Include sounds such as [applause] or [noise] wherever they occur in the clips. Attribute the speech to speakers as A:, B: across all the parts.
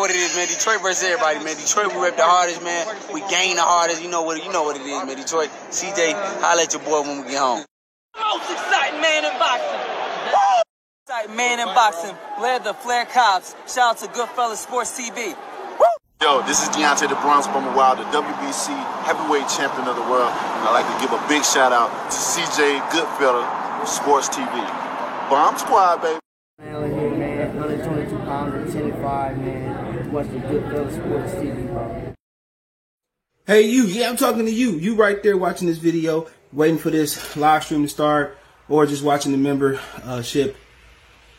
A: What it is, man? Detroit versus everybody, man. Detroit, we rep the hardest, man. We gain the hardest. You know what? You know what it is, man. Detroit. CJ, holla at your boy when we get home.
B: Most exciting man in boxing. Exciting man in boxing. Led the Flair Cops. Shout out to Goodfellas Sports TV.
C: Yo, this is Deontay the Bronze Bomber Wild, the WBC heavyweight champion of the world. And I'd like to give a big shout out to CJ Goodfellas Sports TV. Bomb Squad, baby.
D: Man, here, man. 122 pounds, 10 and 5, Goodfellas Sports TV.
E: Hey, you. Yeah, I'm talking to you. You right there watching this video, waiting for this live stream to start, or just watching the membership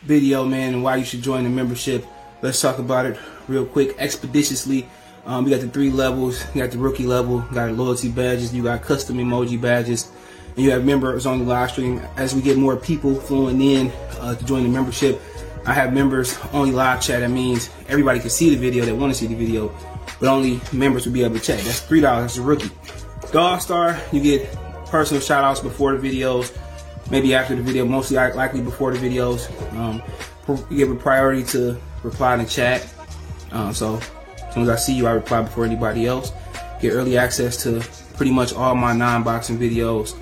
E: video, man, and why you should join the membership. Let's talk about it real quick, expeditiously. Um, we got the three levels. You got the rookie level, you got loyalty badges, you got custom emoji badges, and you have members on the live stream. As we get more people flowing in uh, to join the membership, I have members only live chat. That means everybody can see the video that want to see the video, but only members will be able to chat. That's three dollars. A rookie. Dog Star, you get personal shout outs before the videos, maybe after the video, mostly likely before the videos. Um, give a priority to reply in the chat. Uh, so as soon as I see you, I reply before anybody else. Get early access to pretty much all my non-boxing videos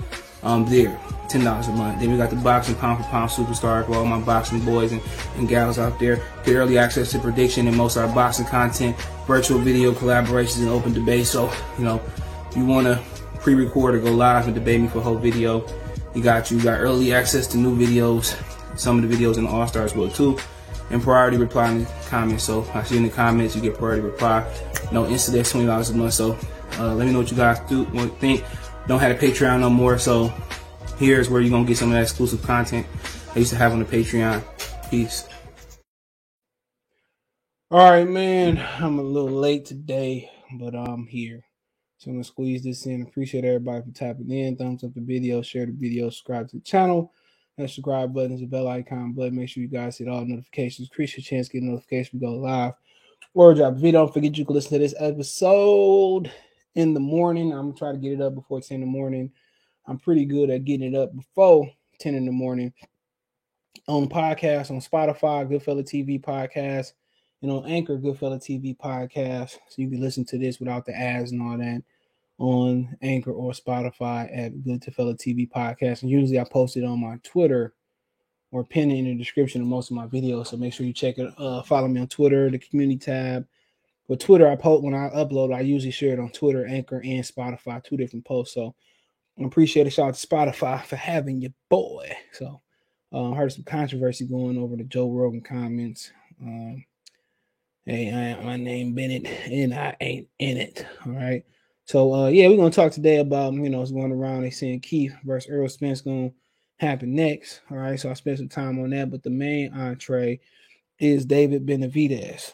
E: um, there. Ten dollars a month. Then we got the boxing pound for pound superstar for all my boxing boys and, and gals out there. Get early access to prediction and most of our boxing content, virtual video collaborations, and open debate. So you know, if you want to pre-record or go live and debate me for a whole video, you got you. you got early access to new videos. Some of the videos in the All Stars will too and priority reply in the comments. So I see in the comments you get priority reply. No incident, twenty dollars a month. So uh, let me know what you guys do think. Don't have a Patreon no more. So here's where you're gonna get some of that exclusive content I used to have on the Patreon. Peace. All right, man. I'm a little late today, but I'm here. So I'm gonna squeeze this in. Appreciate everybody for tapping in. Thumbs up the video, share the video, subscribe to the channel. That subscribe button is the bell icon button. Make sure you guys hit all notifications. Increase your chance to get notification we go live. Word drop. If you don't forget, you can listen to this episode in the morning. I'm gonna try to get it up before 10 in the morning. I'm pretty good at getting it up before 10 in the morning. On podcast, on Spotify, Goodfella TV podcast, and on Anchor, Goodfella TV podcast. So you can listen to this without the ads and all that on Anchor or Spotify at Good to Fellow TV Podcast. And usually I post it on my Twitter or pin it in the description of most of my videos. So make sure you check it. Uh, follow me on Twitter, the community tab. But Twitter, I post when I upload, I usually share it on Twitter, Anchor, and Spotify, two different posts. So appreciate a shout out to Spotify for having your boy. So uh, heard some controversy going over the Joe Rogan comments. Um, hey, I, my name Bennett, and I ain't in it. All right. So uh, yeah, we're gonna talk today about you know what's going around. They saying Keith versus Earl Spence gonna happen next. All right, so I spent some time on that, but the main entree is David Benavidez.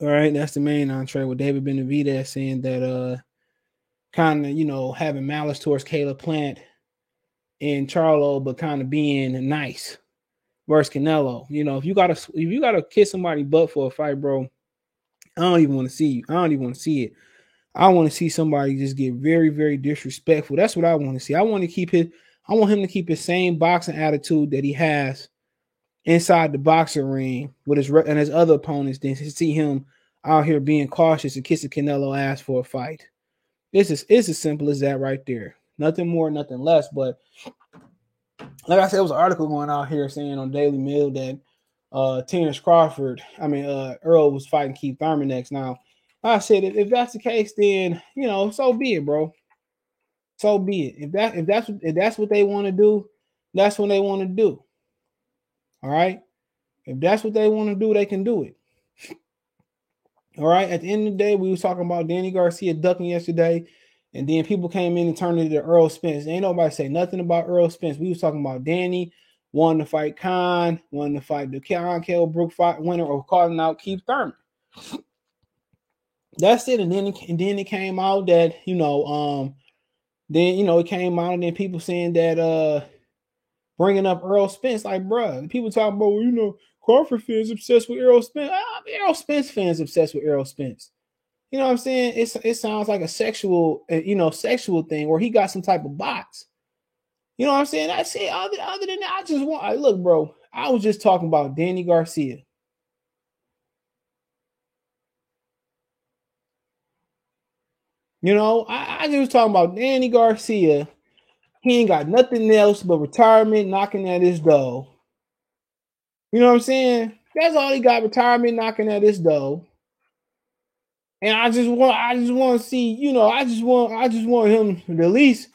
E: All right, that's the main entree with David Benavidez saying that uh kind of you know having malice towards Caleb Plant and Charlo, but kind of being nice versus Canelo. You know, if you gotta if you gotta kiss somebody butt for a fight, bro, I don't even want to see you. I don't even want to see it. I want to see somebody just get very, very disrespectful. That's what I want to see. I want to keep his, I want him to keep his same boxing attitude that he has inside the boxing ring with his and his other opponents than to see him out here being cautious and kissing Canelo ass for a fight. It's as, it's as simple as that right there. Nothing more, nothing less. But like I said, it was an article going out here saying on Daily Mail that uh Terence Crawford, I mean uh Earl was fighting Keith Thurman next. Now I said, if, if that's the case, then you know, so be it, bro. So be it. If that if that's if that's what they want to do, that's what they want to do. All right. If that's what they want to do, they can do it. All right. At the end of the day, we was talking about Danny Garcia ducking yesterday, and then people came in and turned it to Earl Spence. Ain't nobody say nothing about Earl Spence. We was talking about Danny wanting to fight Khan, wanting to fight the Khan Kell Brook fight winner, or calling out Keith Thurman that's it. And then and then it came out that you know, um, then you know it came out and then people saying that uh bringing up Earl Spence, like bruh, people talking about well, you know Crawford fans obsessed with Errol Spence. Ah, Errol Spence fans obsessed with Errol Spence. You know what I'm saying? It's it sounds like a sexual, uh, you know, sexual thing, where he got some type of box. You know what I'm saying? I say other other than that, I just want. I look, bro. I was just talking about Danny Garcia. You know, I, I just was talking about Danny Garcia. He ain't got nothing else but retirement knocking at his door. You know what I'm saying? That's all he got, retirement knocking at his door. And I just want, I just want to see, you know, I just want, I just want him to at least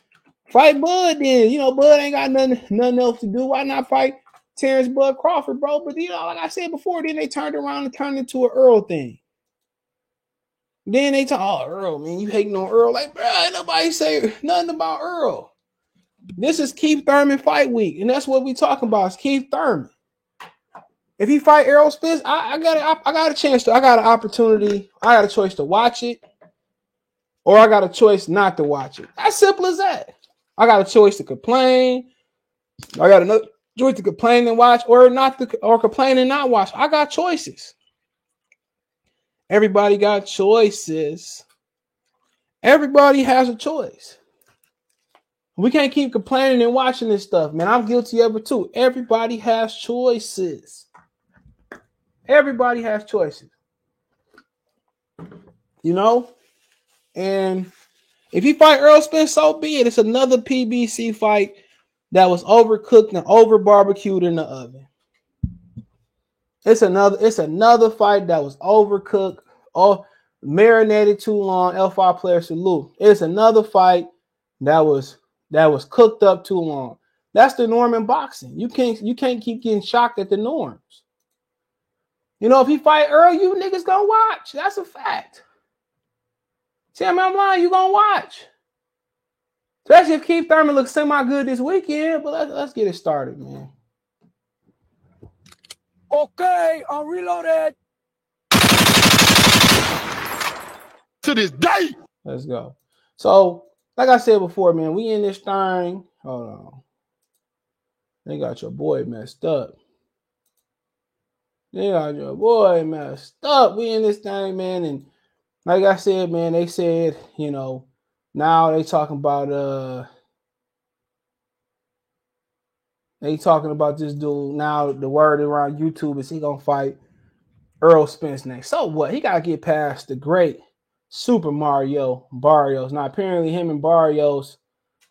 E: fight Bud. Then, you know, Bud ain't got nothing, nothing else to do. Why not fight Terence Bud Crawford, bro? But you know, like I said before, then they turned around and turned into an Earl thing. Then they talk, oh Earl, man, you hating on Earl? Like, bro, nobody say nothing about Earl. This is Keith Thurman fight week, and that's what we talking about. Is Keith Thurman. If he fight Errol Spence, I, I got a, I got a chance to, I got an opportunity, I got a choice to watch it, or I got a choice not to watch it. As simple as that. I got a choice to complain. I got another choice to complain and watch, or not to, or complain and not watch. I got choices. Everybody got choices. Everybody has a choice. We can't keep complaining and watching this stuff, man. I'm guilty of it too. Everybody has choices. Everybody has choices. You know? And if you fight Earl Spence, so be it. It's another PBC fight that was overcooked and over barbecued in the oven. It's another, it's another fight that was overcooked, or marinated too long. L5 player salute. It's another fight that was that was cooked up too long. That's the norm in boxing. You can't you can't keep getting shocked at the norms. You know, if he fight Earl, you niggas gonna watch. That's a fact. Tell me I'm lying, you gonna watch. Especially if Keith Thurman looks semi good this weekend. But let's, let's get it started, man.
F: Okay, I'm reloaded. To this day.
E: Let's go. So, like I said before, man, we in this thing. Hold on. They got your boy messed up. Your boy messed up. We in this thing, man. And like I said, man, they said, you know, now they talking about uh they talking about this dude. Now the word around YouTube is he gonna fight Earl Spence next. So what? He gotta get past the great Super Mario Barrios. Now apparently him and Barrios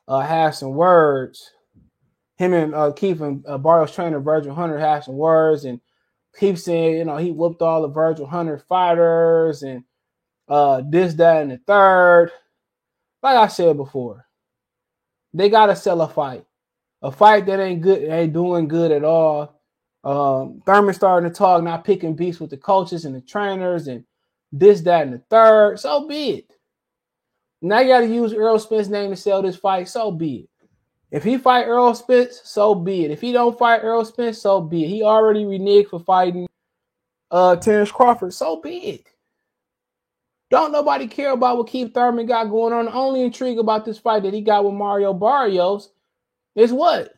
E: uh have some words. Him and uh Keith and uh, Barrios trainer Virgil Hunter have some words and keep saying, you know, he whooped all the Virgil Hunter fighters and uh this, that, and the third. Like I said before, they gotta sell a fight. A fight that ain't good, ain't doing good at all. Um, Thurman starting to talk, not picking beats with the coaches and the trainers and this, that, and the third. So be it. Now you got to use Earl Spence's name to sell this fight. So be it. If he fight Earl Spence, so be it. If he don't fight Earl Spence, so be it. He already reneged for fighting uh Terence Crawford. So be it. Don't nobody care about what Keith Thurman got going on. The only intrigue about this fight that he got with Mario Barrios is what?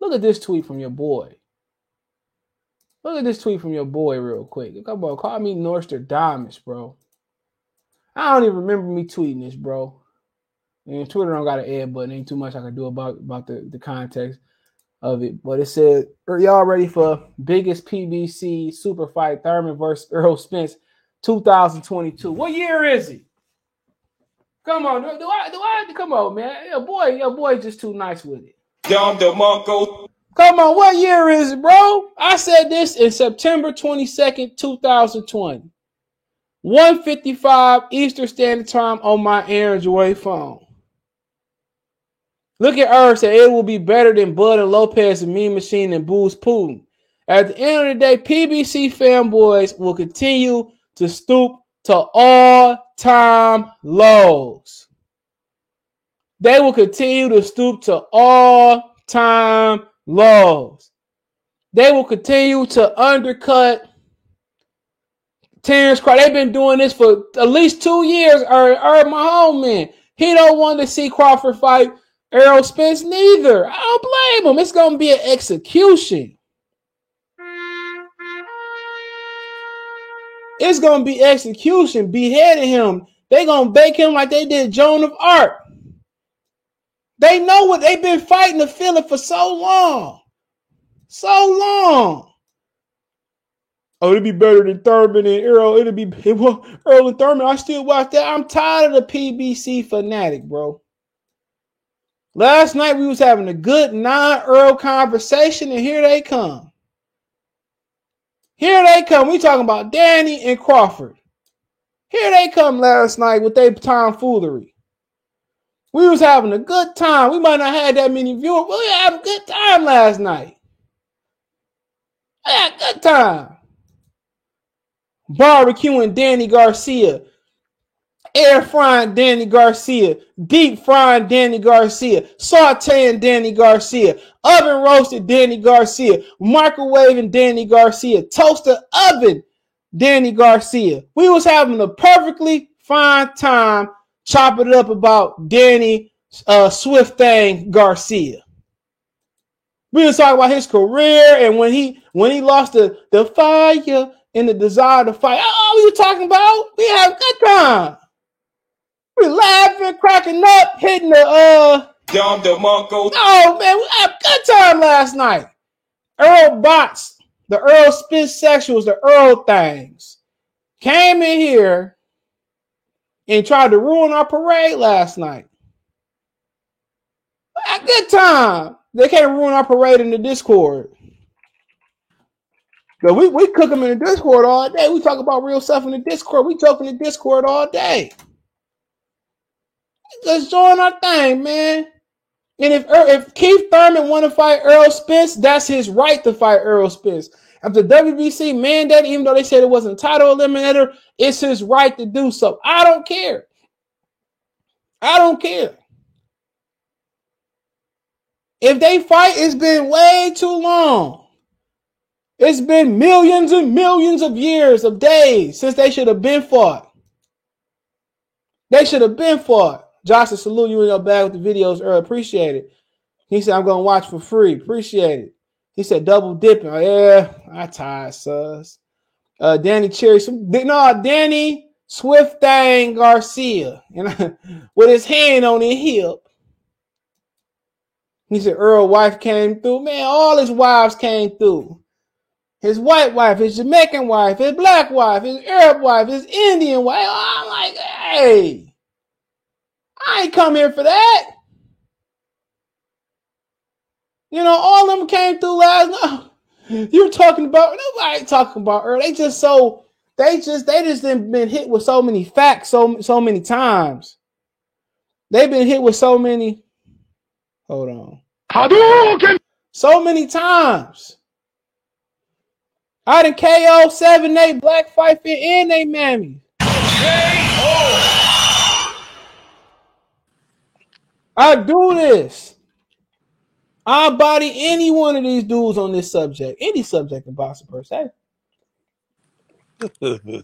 E: Look at this tweet from your boy. Look at this tweet from your boy real quick. Come on, call me Norster Diamonds, bro. I don't even remember me tweeting this, bro. And Twitter don't got an ad button. Ain't too much I can do about, about the, the context of it. But it said, are y'all ready for biggest PBC super fight Thurman versus [laughs] Earl Spence 2022? What year is it? Come on, do, do I do I come on, man? Your boy, your boy just too nice with it.
F: Dom DeMarco.
E: Come on, what year is it, bro? I said this in September 22nd, 2020. 155 Eastern Standard Time on my Android phone. Look at Earth say it will be better than Bud and Lopez and Mean Machine and Booze Putin. At the end of the day, PBC fanboys will continue to stoop to all time lows. They will continue to stoop to all time lows. They will continue to undercut Terence Crawford. They've been doing this for at least two years. Or, or my home man, he don't want to see Crawford fight Errol Spence neither. I don't blame him. It's gonna be an execution. It's gonna be execution, beheading him. They gonna bake him like they did Joan of Arc. They know what they've been fighting the feeling for so long. So long. Oh, it'd be better than Thurman and Earl. It'd be it, [laughs] well, Earl and Thurman. I still watch that. I'm tired of the PBC fanatic, bro. Last night we was having a good non-Earl conversation, and here they come. Here they come. We talking about Danny and Crawford. Here they come last night with their tomfoolery. We was having a good time. We might not have that many viewers, but we had a good time last night. We had a good time. Barbecuing Danny Garcia, air frying Danny Garcia, deep frying Danny Garcia, sauteing Danny Garcia, oven roasted Danny Garcia, microwaving Danny Garcia, toaster oven Danny Garcia. We was having a perfectly fine time chopping it up about Danny uh, Swift thing Garcia. We was talking about his career and when he when he lost the the fire and the desire to fight. Oh, were talking about we had a good time. We laughing, cracking up, hitting the uh
F: Dom DeMarco.
E: Oh man, we had a good time last night. Earl Bots, the Earl Spitz sexuals, the Earl things, came in here and tried to ruin our parade last night. A good time. They can't ruin our parade in the Discord. Cause we, we cook them in the Discord all day. We talk about real stuff in the Discord. We joke in the Discord all day. Just join our thing, man. And if if Keith Thurman want to fight Earl Spence, that's his right to fight Earl Spence. The WBC mandate, even though they said it wasn't title eliminator, it's his right to do so. I don't care. I don't care. If they fight, it's been way too long. It's been millions and millions of years of days since they should have been fought. They should have been fought. Josh, salute you in your bag with the videos earlier. Appreciate it. He said, I'm going to watch for free. Appreciate it. He said, double dipping. Oh, yeah, I tired, sus. Uh, Danny Cherry. Some, no, Danny Swift Thang Garcia. And [laughs] with his hand on his hip. He said, Earl wife came through. Man, all his wives came through. His white wife, his Jamaican wife, his black wife, his Arab wife, his Indian wife. I'm like, hey, I ain't come here for that. You know, all of them came through last night. [laughs] You were talking about nobody talking about Earl. They just so they just they just been been hit with so many facts so so many times. They've been hit with so many. Hold on.
F: Hadouken!
E: So many times. I done KO seven, eight black fight and they mammy. I do this. I body any one of these dudes on this subject, any subject in boxing per se. [laughs]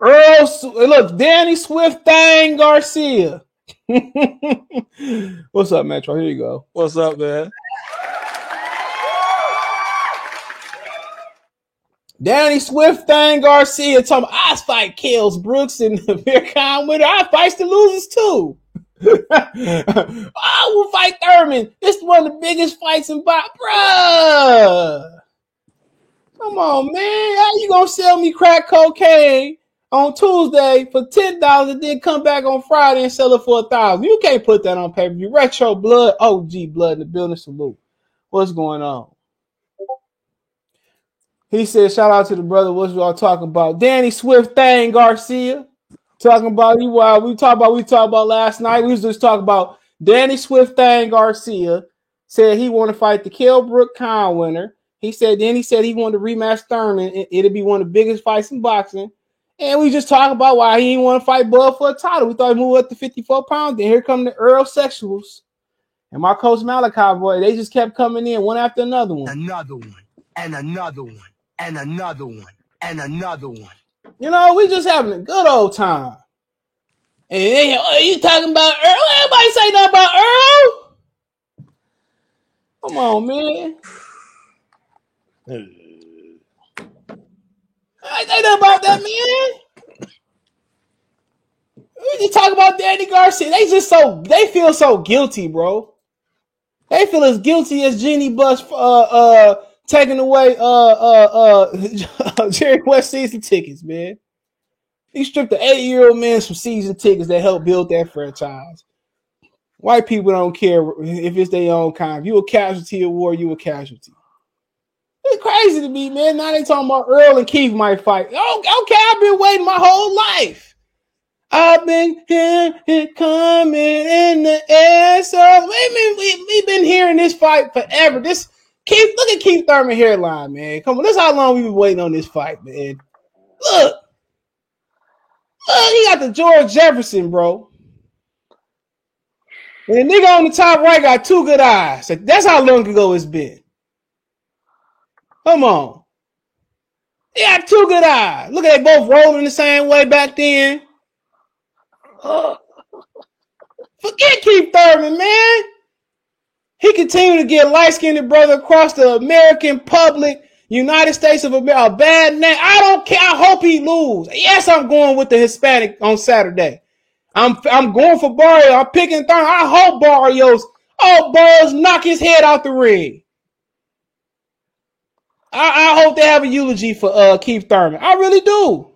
E: Earl, Sw- look, Danny Swift Thang Garcia. [laughs] What's up, Metro? Here you go.
G: What's up, man?
E: Danny Swift Thang Garcia talking about I fight kills Brooks and [laughs] Beercon winner. I fights the losers too. [laughs] I will fight Thurman. This is one of the biggest fights in box, bruh. Come on, man. How you gonna sell me crack cocaine on Tuesday for ten dollars and then come back on Friday and sell it for a thousand? You can't put that on pay per view. Retro blood, OG blood in the building. Salute. What's going on? He said, shout out to the brother. What's y'all talking about? Danny Swift Thang Garcia. Talking about you while uh, we talked about we talked about last night. We was just talking about Danny Swift Thang Garcia said he want to fight the Kell Brook Khan winner. He said then he said he wanted to rematch Thurman. It, it'd be one of the biggest fights in boxing. And we just talk about why he didn't want to fight Bud for a title. We thought he moved up to 54 pounds. Then here come the Earl Sexuals. And my coach Malachi boy, they just kept coming in one after another one.
H: another one, and another one, and another one, and another one.
E: You know, we just having a good old time. And they, oh, you talking about Earl? Everybody say nothing about Earl. Come on, man. I say nothing about that, man. We just talk about Danny Garcia. They just so they feel so guilty, bro. They feel as guilty as Jeanie Buss uh uh taking away uh uh uh [laughs] Jerry West season tickets, man. He stripped the eight year old man from season tickets that helped build that franchise. White people don't care if it's their own kind. You a casualty of war, you a casualty. It's crazy to me, man. Now they talking about Earl and Keith might fight. Oh, okay, I've been waiting my whole life. I've been here it coming in the air. So we been we, we been hearing this fight forever. This Keith, look at Keith Thurman hairline, man. Come on, this how long we've been waiting on this fight, man. Look, look, he got the George Jefferson, bro. And the nigga on the top right got two good eyes. That's how long ago it's been. Come on. He got two good eyes. Look at they both rolling the same way back then. [gasps] Forget Keith Thurman, man. He continued to get light-skinned brother across the American public, United States of America, a bad name. I don't care. I hope he lose. Yes, I'm going with the Hispanic on Saturday. I'm I'm going for Barrio. I'm picking Thurman. I hope Barrios, oh Barrios, knock his head out the ring. I, I hope they have a eulogy for uh, Keith Thurman. I really do.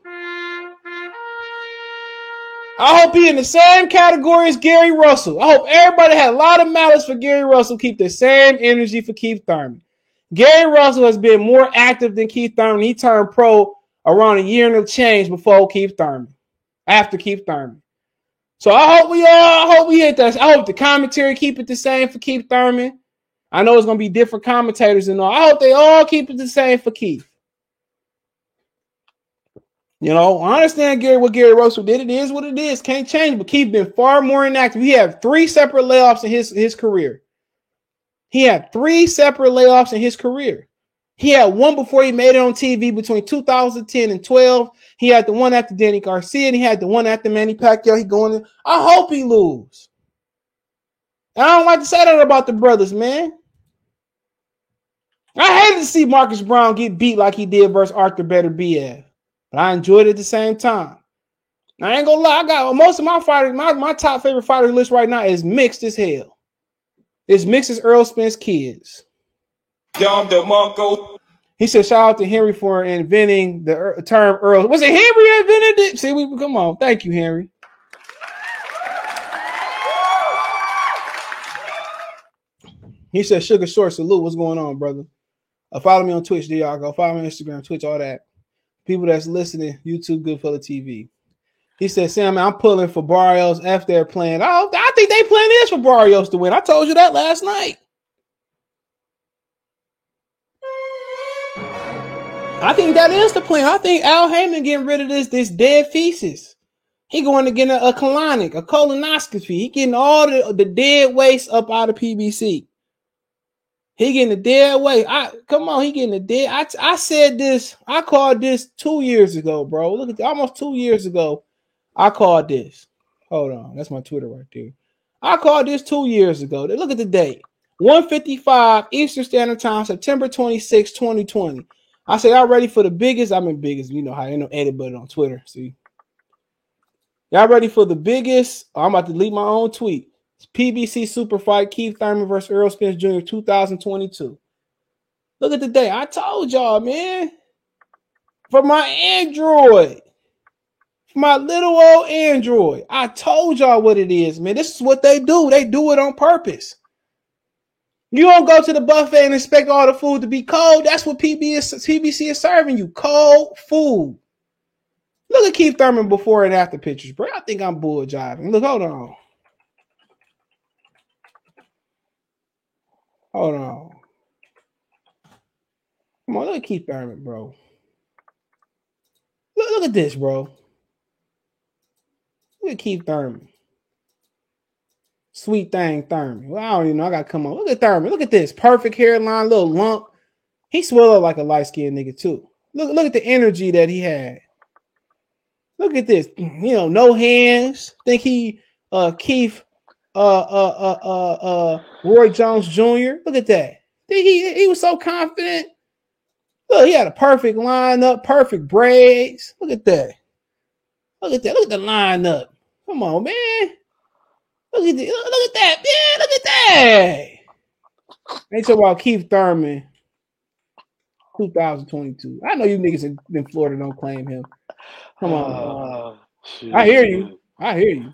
E: I hope he in the same category as Gary Russell. I hope everybody had a lot of malice for Gary Russell. Keep the same energy for Keith Thurman. Gary Russell has been more active than Keith Thurman. He turned pro around a year and a change before Keith Thurman, after Keith Thurman. So I hope we all, I hope we hit that. I hope the commentary keep it the same for Keith Thurman. I know it's gonna be different commentators and all. I hope they all keep it the same for Keith. You know, I understand Gary what Gary Russell did. It is what it is. Can't change. But Keith been far more inactive. He had three separate layoffs in his his career. He had three separate layoffs in his career. He had one before he made it on TV between 2010 and 12. He had the one after Danny Garcia, and he had the one after Manny Pacquiao. He going. I hope he lose. I don't like to say that about the brothers, man. I hated to see Marcus Browne get beat like he did versus Artur Beterbiev. But I enjoyed it at the same time. I ain't gonna lie, I got most of my fighters, my, my top favorite fighters list right now is mixed as hell. It's mixed as Earl Spence kids.
F: Dom DeMarco.
E: He said, shout out to Henry for inventing the er- term Earl. Was it Henry that invented it? See, we come on. Thank you, Henry. He said, Sugar Short, salute. What's going on, brother? Uh, follow me on Twitch, y'all go. Follow me on Instagram, Twitch, all that. People that's listening, YouTube, Goodfella TV. He said, Sam, I'm pulling for Barrios after playing. Oh, I think they plan this for Barrios to win. I told you that last night. I think that is the plan. I think Al Haymon getting rid of this this dead feces. He going to get a, a colonic, a colonoscopy. He getting all the, the dead waste up out of PBC. He getting the dead weight. I come on, he getting the dead. I I said this. I called this two years ago, bro. Look at almost two years ago. I called this. Hold on, that's my Twitter right there. I called this two years ago. Look at the date. 155 Eastern Standard Time, September 26, 2020. I said, y'all ready for the biggest? I mean, biggest, you know how ain't no edit button on Twitter. See, y'all ready for the biggest? I'm about to delete my own tweet. PBC Super Fight Keith Thurman versus Earl Spence Jr. 2022. Look at the day. I told y'all, man. For my Android. For my little old Android. I told y'all what it is, man. This is what they do. They do it on purpose. You don't go to the buffet and expect all the food to be cold. That's what PB PBC is serving you. Cold food. Look at Keith Thurman before and after pictures, bro. I think I'm bull jiving. Look, hold on. Hold on. Come on, look at Keith Thurman, bro. Look, look at this, bro. Look at Keith Thurman. Sweet thing, Thurman. Well, I don't even know. I gotta come on. Look at Thurman. Look at this. Perfect hairline, little lump. He swelled up like a light-skinned nigga, too. Look, look at the energy that he had. Look at this. You know, no hands. Think he uh Keith uh uh uh uh uh Roy Jones Jr. Look at that. He he was so confident. Look, he had a perfect lineup, perfect braids. Look at that. Look at that. Look at the lineup. Come on, man. Look at the, look at that, man. Look at that. They talk about Keith Thurman 2022. I know you niggas in, in Florida don't claim him. Come on.
G: Oh,
E: I hear you. I hear you.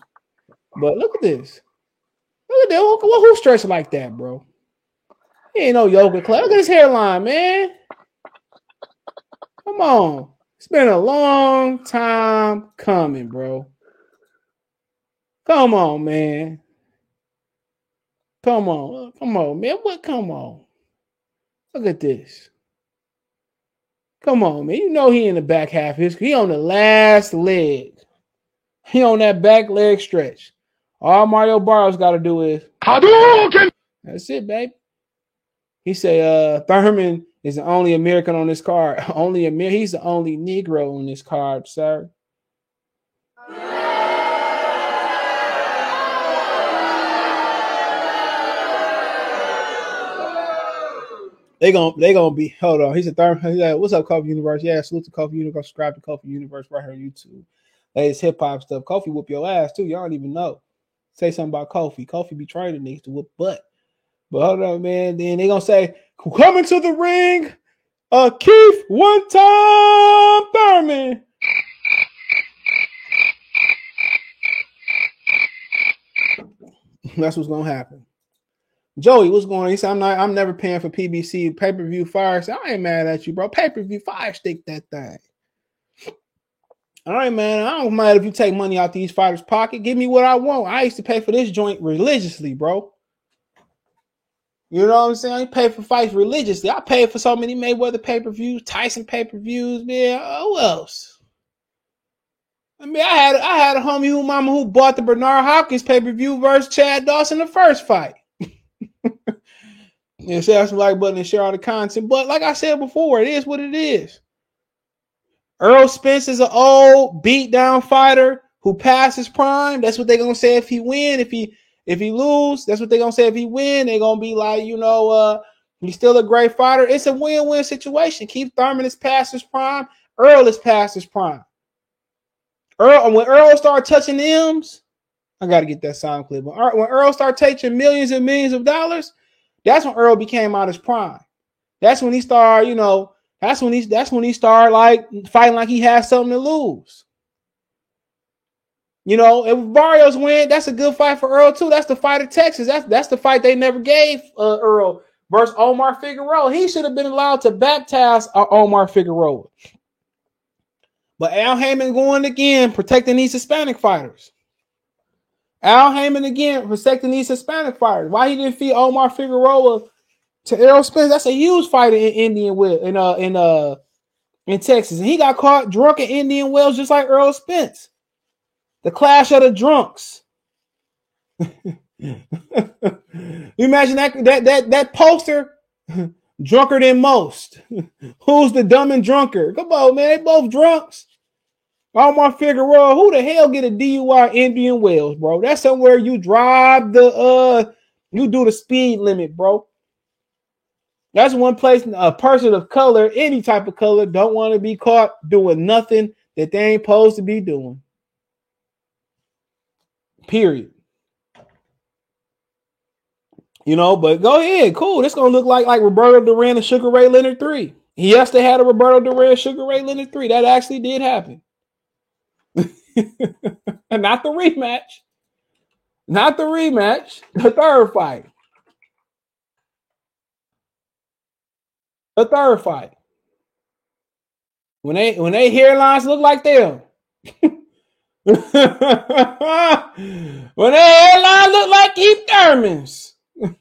E: But look at this. At that. Who, who, stretching like that, bro? He ain't no yoga class. Look at his hairline, man. Come on. It's been a long time coming, bro. Come on, man. Come on. Come on, man. What? Come on. Look at this. Come on, man. You know he in the back half. His he on the last leg. He on that back leg stretch. All Mario Barrios got to do is
H: Hadouken!
E: that's it, baby. He say, uh, Thurman is the only American on this card. [laughs] only Amer- he's the only Negro on this card, sir. They gonna they gonna be hold on. He's a Thurman. He's like, what's up, Coffee Universe? Yeah, salute to Coffee Universe. Subscribe to Coffee Universe right here on YouTube. Latest hip hop stuff. Kofi whoop your ass too. Y'all don't even know. Say something about Kofi. Kofi be trying to niggas to whoop butt. But hold on, man. Then they gonna say, coming to the ring, uh Keith one time Thurman. That's what's gonna happen. Joey, what's going on? He said, I'm not, I'm never paying for PBC pay-per-view fire. I said, I ain't mad at you, bro. Pay-per-view fire stick that thing. All right, man. I don't mind if you take money out these fighters' pocket. Give me what I want. I used to pay for this joint religiously, bro. You know what I'm saying? I pay for fights religiously. I paid for so many Mayweather pay-per-views, Tyson pay-per-views, man. Oh, who else? I mean, I had I had a homie who mama who bought the Bernard Hopkins pay-per-view versus Chad Dawson the first fight. and share some like button and share all the content. But like I said before, it is what it is. Earl Spence is an old beat down fighter who passed his prime. That's what they're gonna say if he win. If he if he lose, that's what they're gonna say if he win. They're gonna be like, you know, uh, he's still a great fighter. It's a win-win situation. Keith Thurman is past his prime. Earl is past his prime. Earl, when Earl started touching M's, I got to get that sound clip. When Earl, when Earl started taking millions and millions of dollars, that's when Earl became out his prime. That's when he started, you know, that's when he that's when he started like fighting like he had something to lose. You know, if Barrios win, that's a good fight for Earl too. That's the fight of Texas. That's that's the fight they never gave uh, Earl versus Omar Figueroa. He should have been allowed to baptize uh, Omar Figueroa. But Al Haymon going again, protecting these Hispanic fighters. Al Haymon again protecting these Hispanic fighters. Why he didn't feed Omar Figueroa to Errol Spence? That's a huge fight in Indian Wells in uh in uh in Texas, and he got caught drunk in Indian Wells just like Earl Spence. The clash of the drunks. [laughs] imagine that that that that poster [laughs] drunker than most. [laughs] Who's the dumb and drunker? Come on, man. They both drunks. Omar Figueroa, who the hell get a DUI Indian Wells, bro? That's somewhere you drive the uh you do the speed limit, bro. That's one place a person of color, any type of color, don't want to be caught doing nothing that they ain't supposed to be doing. Period. You know, but go ahead, cool. This gonna look like like Roberto Duran and Sugar Ray Leonard three. Has to had a Roberto Duran Sugar Ray Leonard three. That actually did happen. and [laughs] not the rematch. Not the rematch. The third fight. The third fight. When they when they hairlines look like them. [laughs] when they hairline look like Keith Thurman's. [laughs]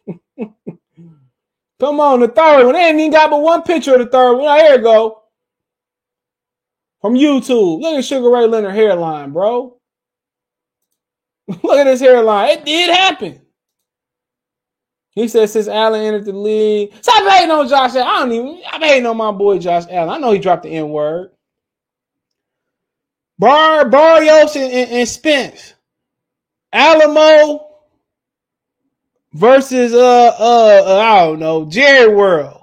E: Come on, the third one. They ain't even got but one picture of the third one. Here you go. From YouTube. Look at Sugar Ray Leonard hairline, bro. [laughs] Look at his hairline. It did happen. He said since Allen entered the league. Stop hating on Josh Allen. I don't even I'm hating on my boy Josh Allen. I know he dropped the N-word. Bar Barrios and, and, and Spence. Alamo versus uh, uh uh I don't know Jerry World.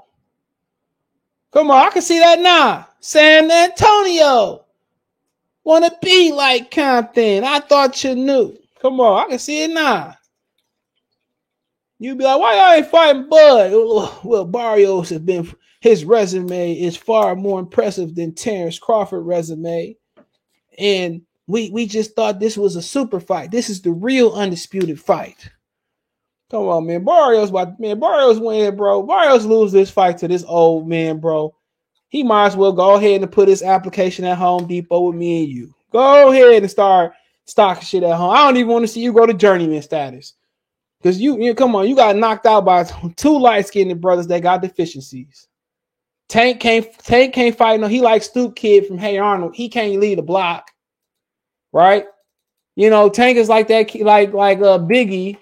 E: Come on, I can see that now. San Antonio wanna be like Compton. I thought you knew. Come on, I can see it now. You be like, why y'all ain't fighting Bud? [laughs] Well, Barrios has been his resume is far more impressive than Terence Crawford resume. And we we just thought this was a super fight. This is the real undisputed fight. Come on, man. Barrios, man, Barrios win, bro. Barrios lose this fight to this old man, bro. He might as well go ahead and put his application at Home Depot with me and you. Go ahead and start stocking shit at home. I don't even want to see you go to journeyman status. Because you, you come on, you got knocked out by [laughs] two light-skinned brothers that got deficiencies. Tank can't Tank can't fight no. He like Stoop Kid from Hey Arnold. He can't lead a block, right? You know, Tank is like that, like like uh Biggie.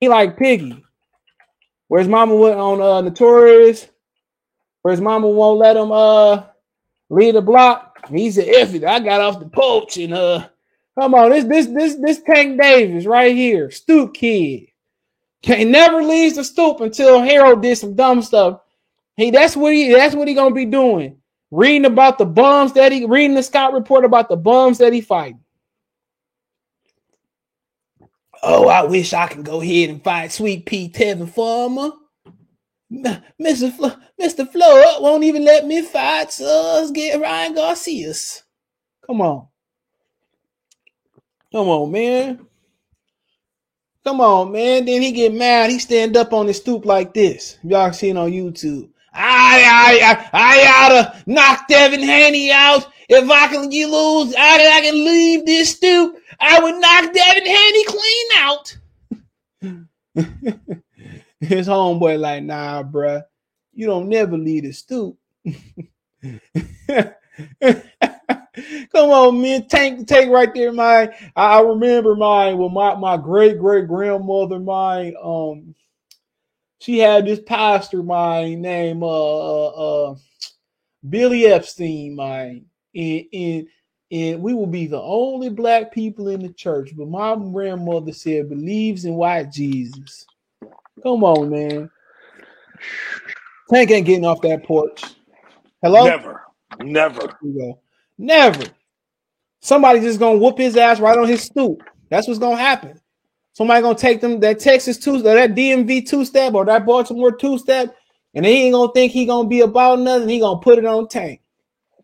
E: He like Piggy. Whereas Mama went on uh Notorious, whereas Mama won't let him uh lead a block. He said, "If it, I got off the porch and uh, come on, this this this this Tank Davis right here, Stoop Kid." Can never leaves the stoop until Harold did some dumb stuff. He that's what he that's what he gonna be doing. Reading about the bums that he reading the Scott report about the bums that he fighting. Oh, I wish I could go ahead and fight Sweet Pea Tevin Farmer. Mr. Flo, Mr. Floyd won't even let me fight. So get Ryan Garcia's. Come on. Come on, man. Come on, man. Then he get mad. He stand up on his stoop like this. Y'all seen on YouTube. I I I I oughta knock Devin Haney out. If I can you lose, I, I can leave this stoop. I would knock Devin Haney clean out. [laughs] His homeboy like, nah, bruh. You don't never leave a stoop. [laughs] [laughs] Come on, man. Tank, tank right there, my. I remember mine. Well, my my great great grandmother, mine. Um, she had this pastor, mine name, uh, uh, uh Billy Epstein, mine, and and and we will be the only black people in the church. But my grandmother said believes in white Jesus. Come on, man. Tank ain't getting off that porch. Hello.
G: Never, never.
E: Never. Somebody just gonna whoop his ass right on his stoop. That's what's gonna happen. Somebody gonna take them that Texas two, that DMV two step or that Baltimore two step, and he ain't gonna think he gonna be about nothing. He gonna put it on tank.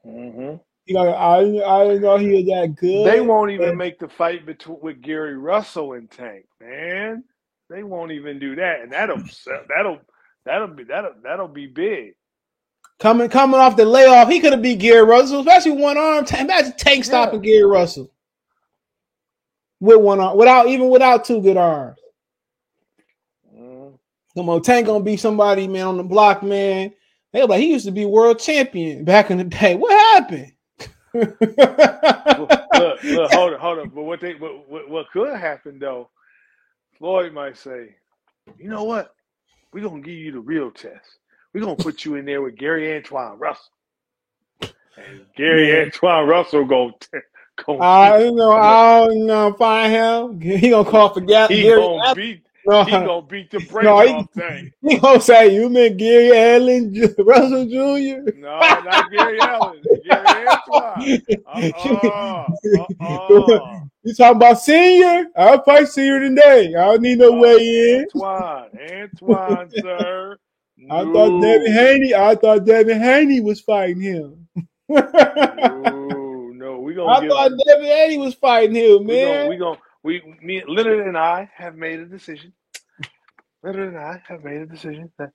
G: Mm-hmm.
E: He gonna, I, I didn't know he was that good.
G: They won't even make the fight between with Gary Russell and Tank, man. They won't even do that, and that'll that'll that'll be that'll that'll be big.
E: Coming coming off the layoff, he could have beat Gary Russell, especially one arm. Imagine Tank stopping yeah. Gary Russell with one arm, without even without two good arms. Mm. Come on, Tank gonna be somebody, man, on the block, man. They like he used to be world champion back in the day. What happened?
G: look, look, look, [laughs] hold on, hold on. But what they what, what, what could happen though, Floyd might say, you know what? We're gonna give you the real test. We're gonna put you in there with Gary Antuanne Russell. And Gary. Antuanne Russell go,
E: go I don't know. I don't know. Find him. He gonna call for Gary.
G: He
E: Gary
G: gonna beat. No, he gonna beat the brakes [laughs] no, off thing. [laughs]
E: He gonna say you meant Gary Allen Russell Jr.
G: No, not Gary Allen. Gary Antuanne. Uh-uh. [laughs] Uh-uh.
E: You talking about senior? I'll fight senior today. I don't need no uh, way in.
G: Antuanne, Antuanne, sir.
E: I thought Devin Haney. I thought Devin Haney was fighting him.
G: no, no, we gonna.
E: I thought. Devin Haney was fighting him, man.
G: We gonna, we gonna, we, me, Leonard and I have made a decision. Leonard and I have made a decision that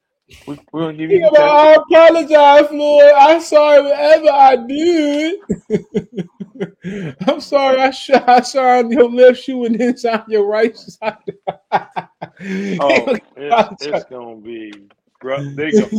G: we, are gonna give you.
E: I apologize, Floyd. I'm sorry, whatever I did. [laughs] I'm sorry. I shot. I saw on your left shoe and then your right side. [laughs]
G: oh, it's, it's gonna be bro. They go.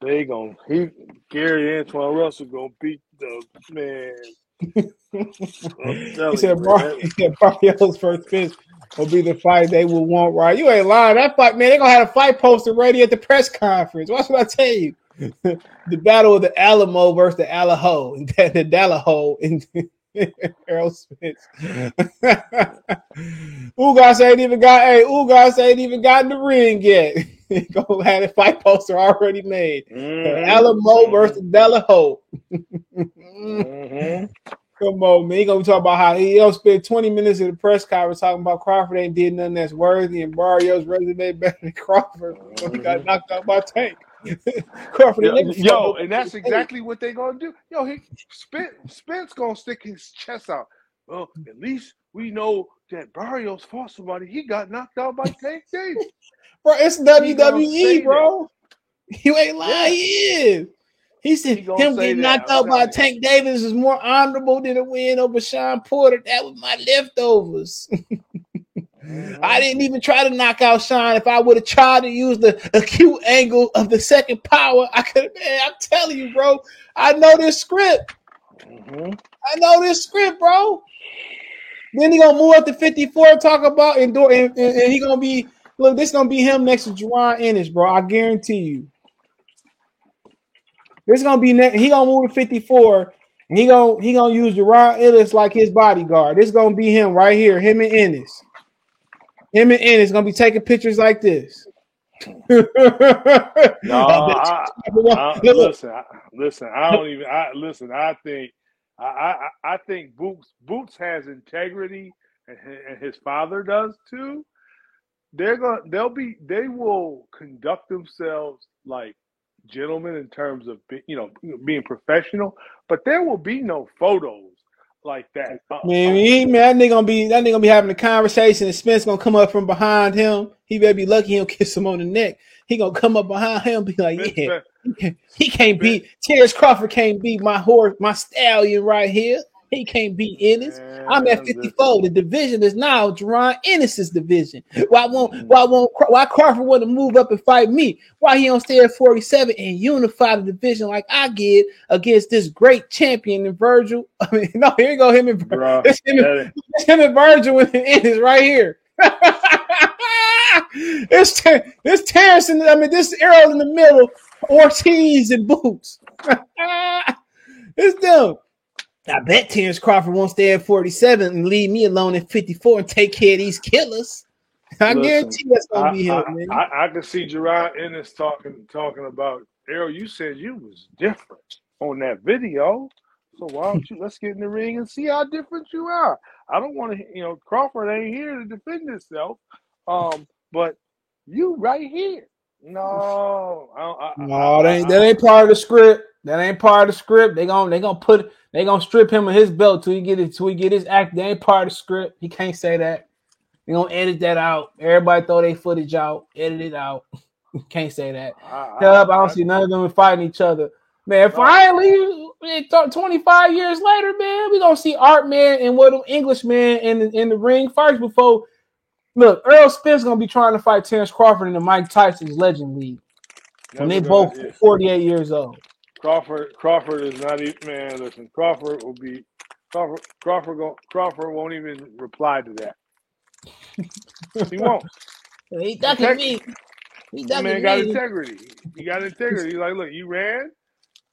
G: They gonna he Gary Antuanne Russell gonna beat the man. [laughs]
E: he said, Bar- he said Barrios first pitch will be the fight they will want. Right? You ain't lying. That fight, man. they're gonna have a fight poster ready at the press conference. What should I tell you? [laughs] the battle of the Alamo versus the Alaho, [laughs] the, the Dalaho, and [laughs] Errol Spence. [laughs] Ugas ain't even got. Hey, Ugas ain't even got in the ring yet. [laughs] Go have a fight poster already made. Mm-hmm. Alamo versus Delahoe. mm-hmm. Come on, man. He gonna talk about how he don't spend 20 minutes in the press conference talking about Crawford ain't did nothing that's worthy and Barrios resume better than Crawford. He got knocked out by Tank. [laughs] Crawford
G: Yo, and that's exactly what they're gonna do. Yo, he Spence, Spence gonna stick his chest out. Well, at least we know that Barrios fought somebody. He got knocked out by Tank [laughs] Davis.
E: Bro, it's WWE,
G: that.
E: bro. You ain't lying.
G: Yeah.
E: He is. He said
G: He
E: him getting knocked out by. Tank Davis is more honorable than a win over Shawn Porter. That was my leftovers. [laughs]
G: Mm-hmm.
E: I didn't even try to knock out Shawn. If I would have tried to use the acute angle of the second power, I could have. Man, I'm telling you, bro. I know this script.
G: Mhm.
E: I know this script, bro. Then he gonna move up to 54, talk about and, do- and, and, and he gonna be look. This gonna be him next to Jaron Ennis, bro. I guarantee you. This gonna be next. He gonna move to 54. And he gonna he gonna use Jaron Ennis like his bodyguard. This gonna be him right here. Him and Ennis. Him and Ennis gonna be taking pictures like this. [laughs]
G: No, I, I, listen, I, listen. I don't even. I listen. I think. I, I, I think Boots Boots has integrity, and, and his father does too. They're gonna. They'll be. They will conduct themselves like gentlemen in terms of you know being professional. But there will be no photos like that. Uh,
E: Man, he, man, that nigga gonna be that nigga gonna be having a conversation, and Spence gonna come up from behind him. He better be lucky he don't [laughs] kiss him on the neck. He gonna come up behind him, and be like,
G: Spence
E: "Yeah,
G: be- [laughs]
E: he can't beat Terence Crawford. Can't beat my horse, my stallion right here. He can't beat Ennis. I'm at
G: Man,
E: 54. The division is now Jaron Ennis's division. Why won't why won't why Crawford want to move up and fight me? Why he don't stay at 47 and unify the division like I did against this great champion in Virgil? [laughs] I mean, no, here you go, him and Vir-
G: Bruh,
E: it's him, and- it's him and Virgil with Ennis right here. [laughs] it's this Terence in the, I mean this Errol in the middle, Ortiz and Boots. [laughs] it's them. I bet Terence Crawford won't stay at 47 and leave me alone at 54 and take care of these killers. [laughs] I
G: Listen,
E: guarantee that's gonna
G: I,
E: be him,
G: I,
E: man.
G: I, I can see Gerard Ennis talking talking about Errol. You said you was different on that video, so why don't you let's get in the ring and see how different you are. I don't want to, you know, Crawford ain't here to defend himself, um, but you right here. No, I, I,
E: no, that ain't, that ain't part of the script. That ain't part of the script. They gonna they gonna put they gonna strip him of his belt till he get it till he get his act. That ain't part of the script. He can't say that. They gonna edit that out. Everybody throw their footage out, edit it out. [laughs] can't say that.
G: I,
E: Shut up. I don't see none of them fighting each other. Man, finally, 25 years later, man, we gonna see Art Man and what Englishman in the, in the ring first before. Look, Earl Spence is gonna be trying to fight Terence Crawford in the Mike Tyson's Legend League when they
G: Never
E: both
G: gonna- yeah.
E: 48 years old.
G: Crawford Crawford is not even man. Listen, Crawford will be Crawford Crawford go, Crawford won't even reply to that. [laughs] He won't.
E: He ducking
G: Tech-
E: me. He
G: That
E: ducking
G: man got integrity. He got integrity. He's like, look, you ran.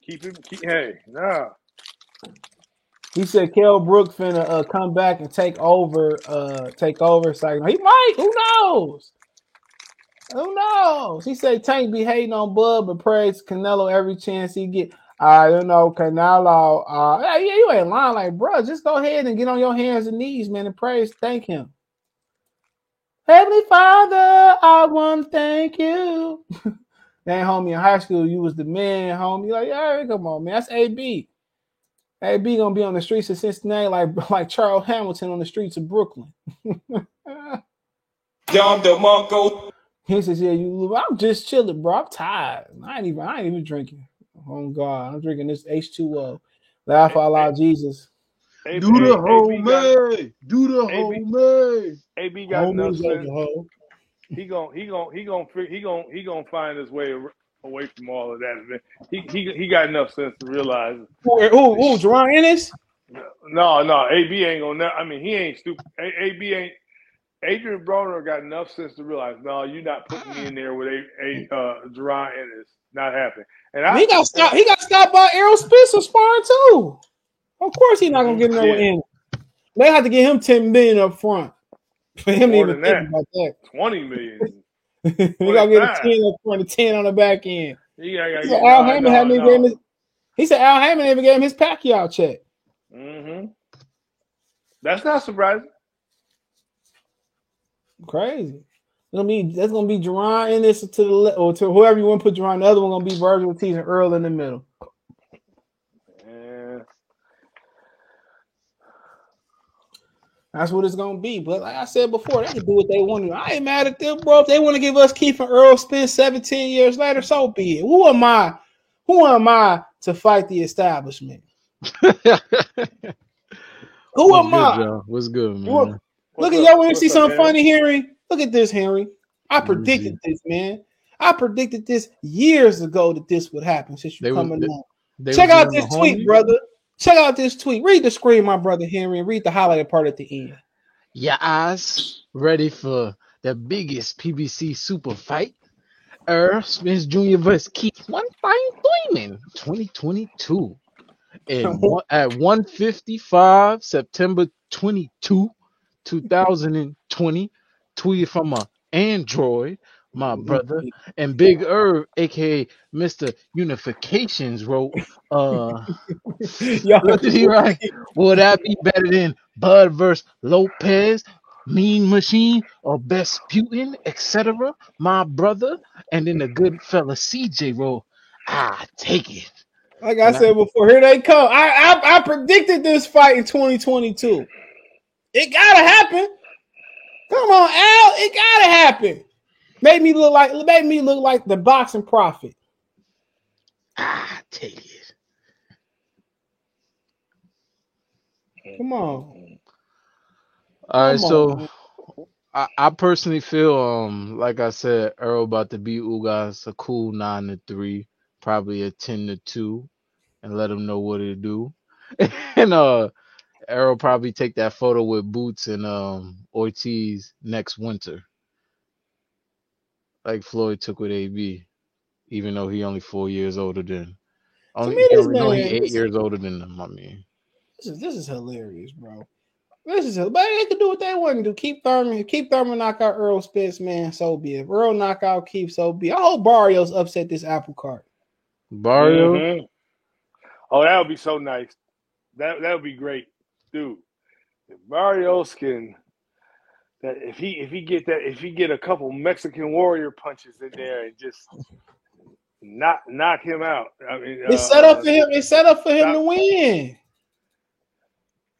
G: Keep him. Keep, hey, nah.
E: He said Kell Brook finna uh, come back and take over. Uh, take over. He might. Who knows? Who knows? He said Tank be hating on Bud, but praise Canelo every chance he get. I don't know Canelo. Uh, yeah, you ain't lying. Like, bro, just go ahead and get on your hands and knees, man, and praise. Thank him. Heavenly Father, I want to thank you. [laughs] That homie in high school, you was the man, homie. Like, yeah, come on, man. That's AB. AB gonna be on the streets of Cincinnati like [laughs] like Charles Hamilton on the streets of Brooklyn. [laughs]
F: Dom DeMarco.
E: He says, "Yeah, you. I'm just chilling, bro. I'm tired. I ain't even. I ain't even drinking. Oh God, I'm drinking this H2O. Laugh out loud, Jesus.
G: A-
I: Do the
G: A- AB
I: homie. Do the
G: AB
I: homie.
G: AB got enough
E: Homies
G: sense.
E: alcohol.
G: He gon' he gon' he gon' fi- he gon' he gon' find his way ar- away from all of that. He he he got enough sense to realize.
E: Who? Who? Who? Jaron Ennis?
G: No, no, AB ain't gonna. I mean, he ain't stupid. A- AB ain't. Adrian Broner got enough sense to realize, no, you're not putting me in there with a a uh, Jaron Ennis. Not happening. And I,
E: He got stopped. He got stopped by Errol Spencer sparring too. Of course, he's not gonna get in there with Ennis. They have to give him ten million up front for him to
G: More
E: even
G: than
E: think
G: that.
E: about that.
G: twenty million.
E: They gotta get a
G: 25.
E: ten up front, a ten on the back end.
G: He
E: said Al
G: no,
E: Haymon
G: no,
E: hadn't even
G: no.
E: gave him his, he said Al Haymon even gave him his Pacquiao check.
G: Mm-hmm. That's not surprising.
E: Crazy. Gonna be that's gonna be Jaron Ennis to the le- or to whoever you want to put Jaron. The other one gonna be Virgil Ortiz and Earl in the middle.
G: Yeah.
E: That's what it's gonna be. But like I said before, they can do what they want to. I ain't mad at them, bro. If they want to give us Keith and Earl spin 17 years later, so be it. Who am I? Who am I to fight the establishment? [laughs] Who
I: What's
E: am
I: good,
E: I?
I: Joe? What's good, man?
E: Look,
G: What's
E: at y'all want to see something
G: man?
E: funny, Henry? Look at this, Henry. I predicted this, man. I predicted this years ago that this would happen since you
I: They was-
E: coming
I: they-
E: on. Check out this tweet,
I: homie?
E: brother. Check out this tweet. Read the screen, my brother Henry, and read the highlighted part at the end.
I: Your eyes ready for the biggest PBC super fight? Earl Spence Jr. versus Keith One Fine Diamond 2022. And [laughs] one, at 155 September 22, 2020, tweeted from a Android, my brother, and Big Irv, aka Mr. Unifications, wrote, uh, [laughs] what did he write? Would that be better than Bud versus Lopez, Mean Machine, or Best Putin, etc.? My brother, and then the good fella CJ wrote, I take it.
E: Like I said before, here they come. I, I I predicted this fight in 2022. It gotta happen. Come on, Al. It gotta happen. Made me look like made me look like the boxing prophet.
I: I take it.
E: Come on.
I: All right,
E: Come
I: so
E: on.
I: I, I personally feel um like I said, Earl about to beat Ugas a cool nine to three, probably a ten to two, and let him know what to do. [laughs] and uh Errol probably take that photo with Boots and um Ortiz next winter. Like Floyd took with AB, even though he only four years older than only,
E: me,
I: he
E: this
I: only he
E: man-
I: eight
E: this-
I: years older than him, I mean.
E: This is this is hilarious, bro. This is but they can do what they want to do. Keith Thurman, keep Thurman knock out Earl Spence, man. So be it. If Earl knock out Keith, so be it. I hope Barrios upset this apple cart.
I: Barrio,
G: Mhm. Oh, that would be so nice. That that would be great, dude. If Barrios can, that if he if he get that if he get a couple Mexican warrior punches in there and just knock knock him out. I mean,
E: It's
G: uh,
E: set up for him. It's set up for him
G: stop-
E: to win.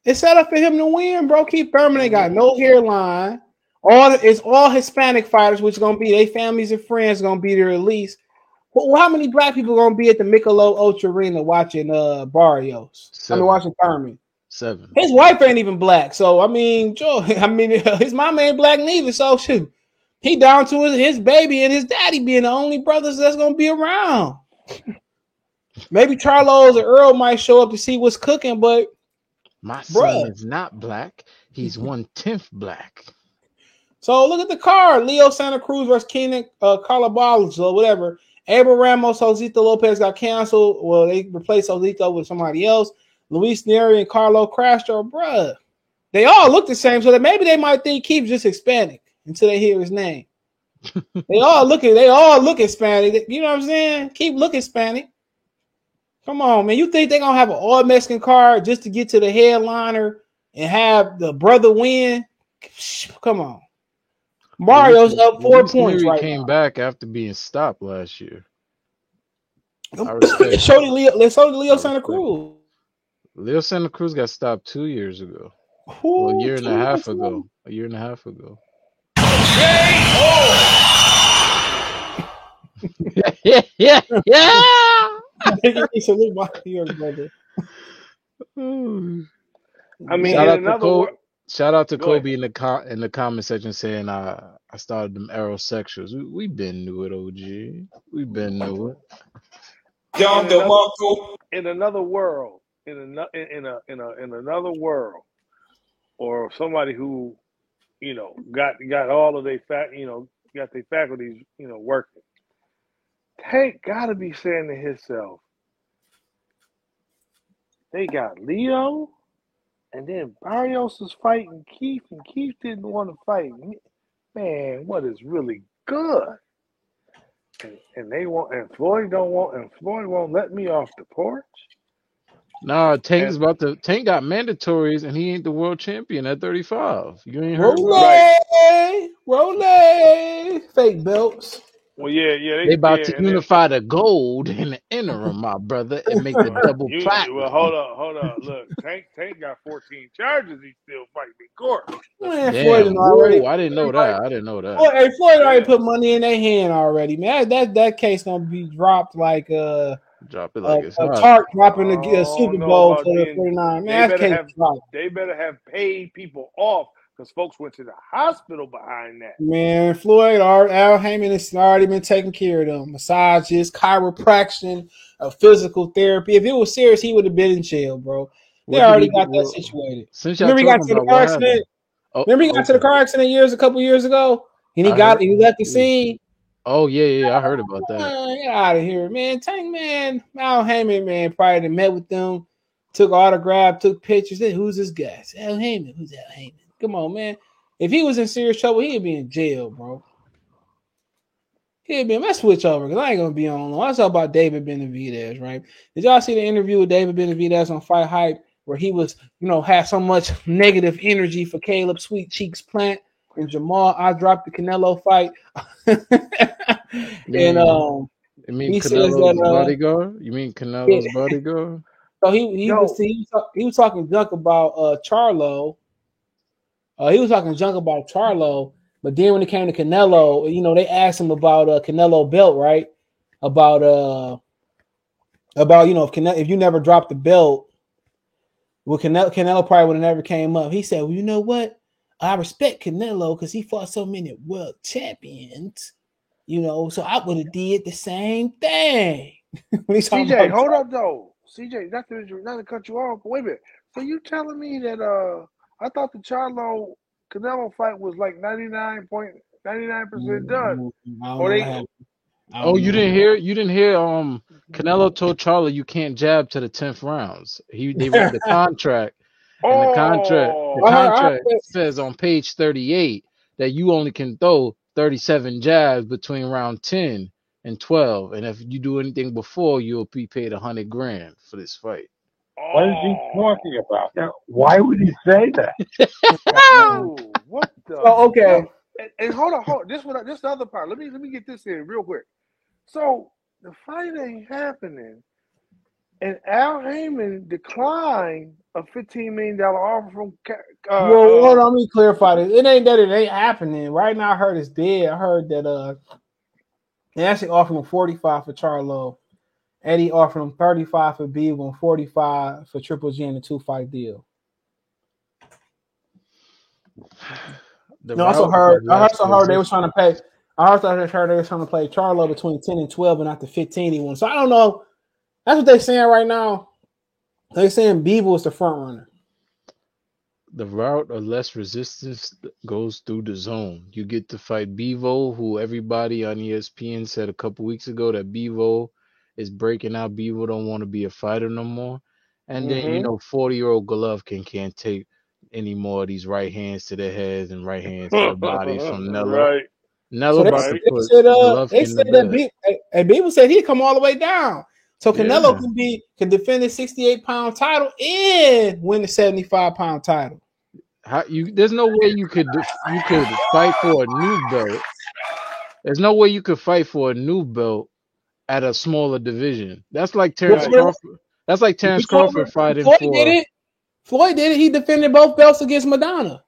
E: It's set up for him to win, bro. Keith Thurman ain't got no hairline. All it's all Hispanic fighters, which is gonna be their families and friends gonna be there at least. Well, how many black people gonna be at the Michelob Ultra Arena watching uh Barrios? I
I: Seven.
E: mean watching Thurman.
I: Seven.
E: His wife ain't even black, so I mean, [laughs] Joe. I mean, [laughs] his mama ain't black neither. So shoot, he down to his, his baby and his daddy being the only brothers that's gonna be around. Maybe Charlos or Earl might show up to see what's cooking, but
I: My son
E: Bruh.
I: is not black. He's one tenth black.
E: so look at the card: Leo Santa Cruz versus Keenan uh, Calabalos or whatever. Abel Ramos, Josito Lopez got canceled. Well, they replaced Josito with somebody else. Luis Nery and Carlo Castro, bruh. They all look the same, so that maybe they might think Keith's just Hispanic until they hear his name. [laughs] they all look they all look Hispanic. You know what I'm saying? Keep looking Hispanic. Come on, man. You think they're gonna have an all Mexican card just to get to the headliner and have the brother win? Come on. Mario's up four
I: Luis
E: points
I: Nery
E: right
I: came
E: now.
I: back after being stopped last year.
E: Show the Leo, show the Leo Santa Cruz.
I: Leo Santa Cruz got stopped two years ago.
E: Ooh,
I: Well, a year and a half
E: years
I: ago. A year and a half ago. yeah, yeah, yeah.
E: Salute my your brother.
G: I mean,
I: shout out to
G: another
I: Kobe.
G: word,
I: Shout out to Kobe in the com- in the comment section saying I I started them aerosexuals. We we been knew it, OG. We been knew it.
F: Dom DeMarco.
G: in another world, in a in a in a in another world, or somebody who, you know, got got all of their fac, you know, got their faculties, you know, working. Tank got to be saying to himself, they got Leo, and then Barrios is fighting Keith, and Keith didn't want to fight. Man, what is really good? And, and they want, and Floyd don't want, and Floyd won't let me off the porch.
I: Nah, Tank's
G: And
I: about to Tank got mandatories and he ain't the world champion at 35. You ain't heard about
G: right.
E: Roll, roll, fake belts.
G: Well, yeah, yeah,
I: They
G: they,
I: about
G: yeah,
I: to
G: and then
I: unify the gold in the interim, my brother, and make the [laughs] double
G: you,
I: platinum.
G: well, hold up, hold up. Look, Tank, Tank got 14 charges. He's still fighting in court.
E: Man, Floyd
I: Damn,
E: done already.
I: whoa, I didn't know that. I didn't know that.
E: Floyd, hey, Floyd already
G: Yeah.
E: put money in their hand already, man. That that, that case gonna be dropped like uh
I: Drop it
E: a,
I: like it's
E: a
I: hot.
E: Tark dropping the
G: I
E: a Super Bowl
G: about
E: for the
G: being.
E: 49.
G: They
E: Man, that
G: better have. They better have paid people off because folks went to the hospital behind that.
E: Man, Floyd, Al Al Haymon has already been taking care of them. Massages, chiropraction, uh, physical therapy. If it was serious, he would have been in jail, bro. They
I: What
E: already got
I: do?
E: that
I: Well,
E: situated.
I: since
E: Remember he got to the car accident?
I: Oh,
E: Remember he got to the car accident years, a couple years ago? And he
I: I
E: got
I: heard.
E: he left the scene.
I: Oh yeah, yeah, I heard about that.
E: Man, get out of here, man. Tank man, Al Haymon, man, probably met with them, took autograph, took pictures. Who's this guy? It's Al Haymon. Who's Al Haymon? Come on, man. If he was in serious trouble, he'd be in jail, bro. He'd be. Let's switch over because I ain't gonna be on long. Let's talk about David Benavidez, right? Did y'all see the interview with David Benavidez on FightHype where he was, you know, had so much negative energy for Caleb Sweet Cheeks Plant and Jermall? I dropped the Canelo fight,
I: You
E: and
I: mean
E: um.
I: you mean
E: He
I: Canelo's
E: that uh,
I: bodyguard? You mean Canelo's bodyguard? [laughs]
E: so he he
G: No.
E: was he he was talking junk about uh Charlo. Uh, he was talking junk about Charlo, but then when it came to Canelo, you know, they asked him about uh Canelo belt, right? About uh about you know if Canelo, if you never dropped the belt, well Canelo Canelo probably would have never came up. He said, Well, you know what? I respect Canelo because he fought so many world champions, you know, so I would have did the same thing. [laughs] when he's talking
G: CJ, hold up though. CJ, not to not to cut you off, but wait a minute. So you telling me that uh I thought the Charlo Canelo fight was like 99.99% done. Or they
E: what happened. I
I: Oh, you
E: know.
I: didn't hear? You didn't hear? Um, Canelo told Charlie you can't jab to the tenth rounds. He they read the [laughs] contract, and the contract the
G: Oh, uh-huh.
E: I heard, I heard
I: contract
E: that.
I: says on page thirty eight that you only can throw thirty seven jabs between round ten and twelve, and if you do anything before, you'll be paid a hundred grand for this fight.
F: What is he
G: oh.
F: talking about? Now, why would he say that?
G: Yo, [laughs] oh, what the
E: So okay,
G: hell? And, and hold on, hold on. This one, this the other part. Let me let me get this in real quick. So the fight ain't happening, and Al Haymon declined a fifteen million dollar offer from. Ca- Uh,
E: well, hold
G: uh,
E: on, let me clarify this. It ain't that it ain't happening right now. I heard it's dead. I heard that uh, they actually offered him forty five for Charlo. Eddie offered him thirty five for Bivol and forty five for Triple G in a two fight deal. [sighs]
I: The
E: No, I also heard.
I: of
E: I also heard they was
I: resistance.
E: trying to pay. I also heard they was trying to play Charlo between ten and twelve, and not the fifteen he won. So I don't know. That's what they're saying right now. They're saying Bivol was the front runner.
I: The route of less resistance goes through the zone. You get to fight Bevo, who everybody on ESPN said a couple weeks ago that Bevo is breaking out. Bevo don't want to be a fighter no more. And then you
G: mhm.
I: know, forty year old Golovkin can't take any more of these right hands to their heads and right hands to their bodies [laughs] from Nello.
G: right,
I: Nello
E: So they,
I: about to
G: right.
E: they
I: put
E: said uh they
I: Golovkin to
E: said that
I: bed.
E: Be- hey, hey, said he'd come all the way down. So Canelo
I: Yeah.
E: can be can defend his 68 pound title and win the 75 pound title.
I: How you? There's no way you could you could fight for a new belt. There's no way you could fight for a new belt at a smaller division. That's like Terence
G: Right.
I: Crawford. That's like
E: Terence
I: Crawford fighting
E: Floyd
I: for.
E: did it. Floyd did it. He defended both belts against Maidana.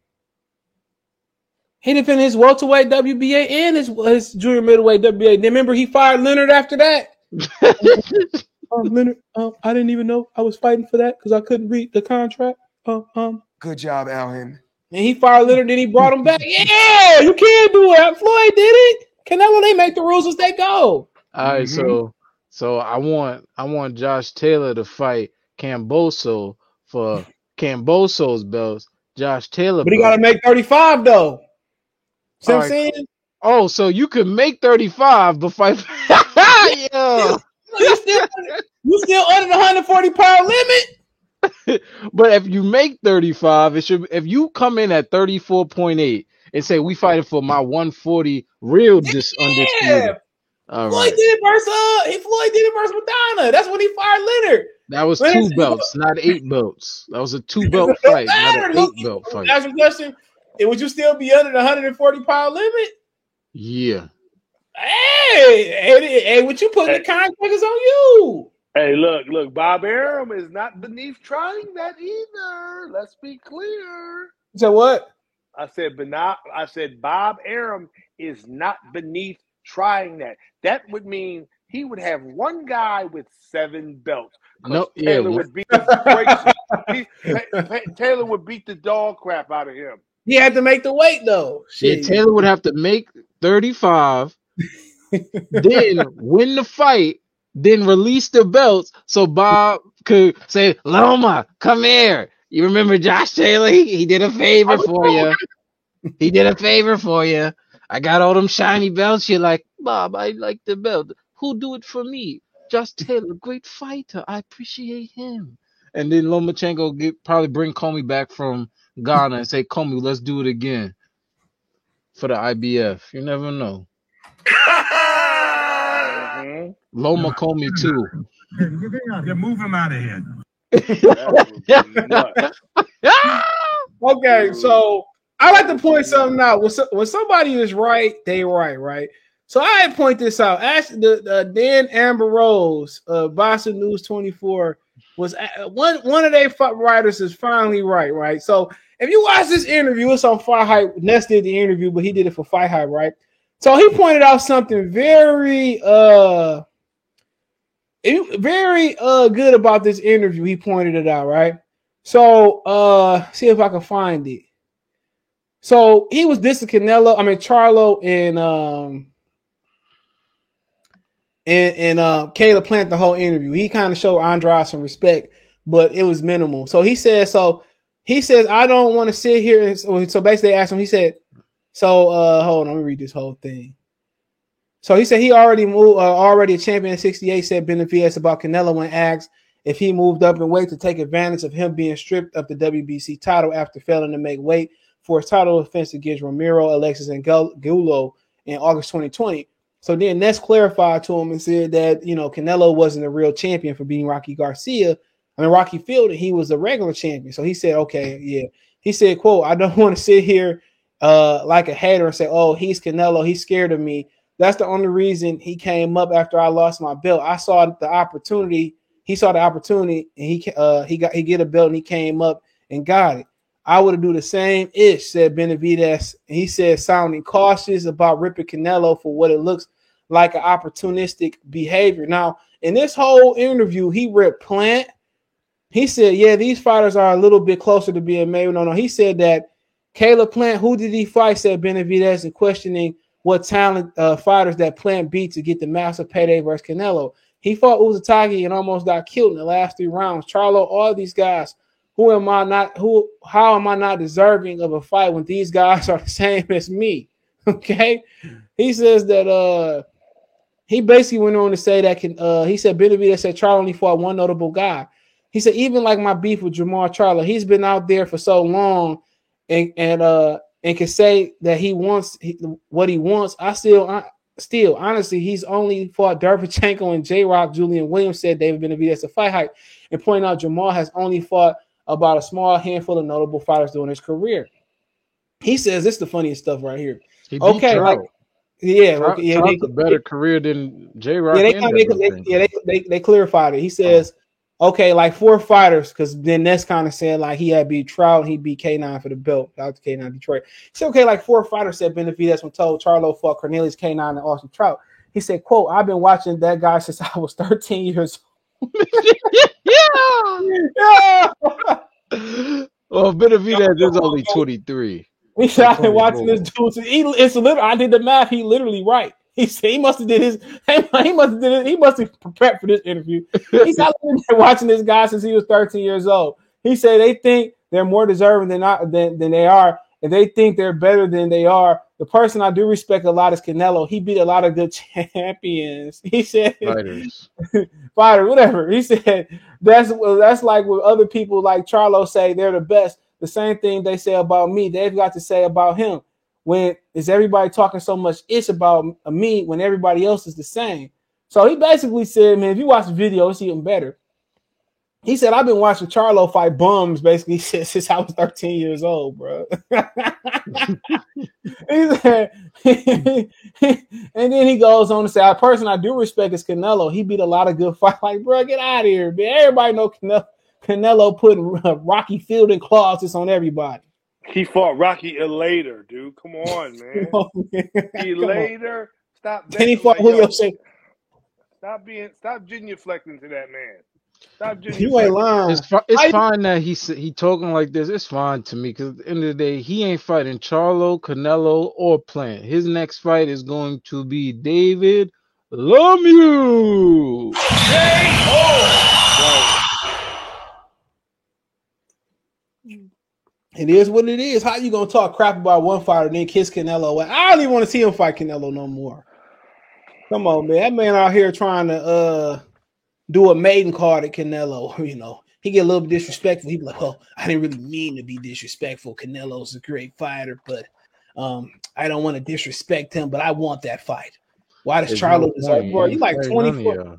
E: He defended his welterweight WBA and his, his junior middleweight WBA. Remember he fired Leonard after that. [laughs] Um, Leonard, um, I didn't even know I was fighting for that because I couldn't read the contract. Um, um,
J: Good job, Al Haymon.
E: and he fired Leonard. Then he brought him back. Yeah, you can't do it. Floyd did it. Canelo, they make the rules as they go.
I: All right,
J: Mhm.
I: so so I want I want Josh Taylor to fight Kambosos for Kambosos's belts. Josh Taylor
E: But he got to make 35 though. See
I: All
E: what I'm saying?
I: Oh, so you could make 35 but fight. Yeah. [laughs]
E: You still, you still under the 140 pound limit. [laughs]
I: But if you make 35, it should if you come in at 34.8 and say we fighting for my 140 real dis
E: Yeah.
I: undisputed. All
E: Floyd
I: right.
E: did it versus uh, he Floyd did it versus Maidana. That's when he fired Leonard.
I: That was
E: But
I: two belts, not eight [laughs] belts. That was a two belt fight, not an eight belt fight.
E: Ask a question. eh, Would you still be under the 140 pound limit?
I: Yeah.
E: Hey, hey, hey, what you putting the contract is on you.
G: Hey, look, look, Bob Arum is not beneath trying that either. Let's be clear.
E: So what?
G: I said, but not, I said Bob Arum is not beneath trying that. That would mean he would have one guy with seven belts.
I: No, yeah,
G: Taylor
I: one-
G: would beat the he, Ta- Ta- Taylor would beat the dog crap out of him.
E: He had to make the weight though.
I: Yeah,
E: Shit.
I: Taylor would have to make 35, [laughs] then win the fight, then release the belts so Bob could say, Loma, come here. You remember Josh Taylor? [laughs] He, did a favor for you. He did a favor for you. I got all them shiny belts. You're like, Bob, I like the belt. Who do it for me? Josh Taylor, great fighter. I appreciate him. And then Lomachenko get probably bring Commey back from Ghana and say, Commey, let's do it again for the IBF. You never know.
G: Mhm.
I: Loma Commey too.
F: Yeah, move him out of here.
G: That would be nuts.
E: Okay, so I like to point something out. When, so, when somebody is right, they right, right? So I point this out. Actually, the, the Dan Ambrosio, uh, Boxing News 24, was a- one one of their fi- writers is finally right, right? So if you watch this interview, it's on FightHype. Ness did the interview, but he did it for FightHype, right? So he pointed out something very uh very uh good about this interview. He pointed it out, right? So uh see if I can find it. So he was dissing Canelo, I mean Charlo and um and and uh Caleb Plant the whole interview. He kind of showed Andrade some respect, but it was minimal. So he said so he says I don't want to sit here and so, so basically asked him, he said, so uh hold on, let me read this whole thing. So he said he already moved, uh, already a champion in 68, said Benavidez about Canelo when asked if he moved up in weight to take advantage of him being stripped of the WBC title after failing to make weight for his title defense against Roamer, Alexis, Angulo in August 2020. So then Ness clarified to him and said that, you know, Canelo wasn't a real champion for beating Rocky Garcia. I mean, Rocky Fielding, he was a regular champion. So he said, okay, yeah. He said, quote, I don't [laughs] want to sit here uh, like a hater and say, oh, he's Canelo, he's scared of me. That's the only reason he came up after I lost my belt. I saw the opportunity. He saw the opportunity, and he uh he got he get a belt, and he came up and got it. I would do the same ish, said Benavidez. And he said, sounding cautious about ripping Canelo for what it looks like an opportunistic behavior. Now, in this whole interview, he ripped Plant. He said, yeah, these fighters are a little bit closer to being made. No, no. He said that Caleb Plant, who did he fight? Said Benavidez, and questioning what talent uh, fighters that Plant beat to get the massive payday versus Canelo. He fought Uzcategui and almost got killed in the last three rounds. Charlo, all these guys. Who am I not? Who? How am I not deserving of a fight when these guys [laughs] are the same as me? [laughs] Okay. He says that uh he basically went on to say that can uh he said Benavidez said Charlo only fought one notable guy. He said even like my beef with Jermall Charlo, he's been out there for so long and and uh and can say that he wants he, what he wants. I still I, still honestly he's only fought Derevyanchenko and J Rock. Julian Williams said David Benavidez a fight hype and pointing out Jermall has only fought about a small handful of notable fighters during his career. He says this is the funniest stuff right here.
I: He
E: Okay, like yeah,
I: Trout,
E: okay, yeah,
I: Trout's
E: they,
I: a better career than J Rock.
E: yeah, they, they, they, yeah, they, they, they clarified it. He says, okay, like four fighters, because then that's kind of said like he had beat Trout, he beat K9 for the belt, out to K9 Detroit. He said, okay, like four fighters said Benavidez when told Charlo fought Cornelius K9 and Austin Trout. He said, quote, I've been watching that guy since [laughs] I was 13 years old.
I: yeah. [laughs]
E: old.
I: Well, Benavidez is only [laughs] 23.
E: He said, I've been watching this dude. since- He, it's literally, I did the math. He literally right. He said he must have did his. [laughs] He must have did it. He must have prepared for this interview. He said I've been [laughs] watching this guy since he was 13 years old. He said they think they're more deserving than not than, than they are, and they think they're better than they are. The person I do respect a lot is Canelo. He beat a lot of good [laughs] champions. He said
I: Fighters.
E: fighter, whatever. He said that's that's like what other people like Charlo say they're the best. The same thing they say about me, they've got to say about him. When is everybody talking so much it's about me when everybody else is the same. So he basically said, man, if you watch the video, it's even better. He said, I've been watching Charlo fight bums basically [laughs] since, since I was 13 years old, bro. [laughs] he said, [laughs] and then he goes on to say, a person I do respect is Canelo. He beat a lot of good fights. Like, bro, get out of here, man. Everybody know Canelo, Canelo putting uh, Rocky Fielding clauses on everybody.
G: He fought Rocky Elater, dude. Come on, [laughs] man.
E: Oh, man.
G: Elater. Stop.
E: Then he fought
G: like,
E: Julio
G: yo,
E: Cesar.
G: Stop being. Stop genuflecting to that man. Stop genuflecting.
E: You ain't lying.
I: It's fi- it's
E: How you-
I: fine that he s- he talking like this. It's fine to me because at the end of the day, he ain't fighting Charlo, Canelo, or Plant. His next fight is going to be David Lemieux.
E: It is what it is. How you gonna talk crap about one fighter and then kiss Canelo? I don't even want to see him fight Canelo no more. Come on, man. That man out here trying to uh do a maiden card at Canelo. [laughs] You know, he get a little bit disrespectful. He be like, "Oh, I didn't really mean to be disrespectful. Canelo's a great fighter, but um, I don't want to disrespect him. But I want that fight. Why does Charlo deserve? Bro, you like twenty four.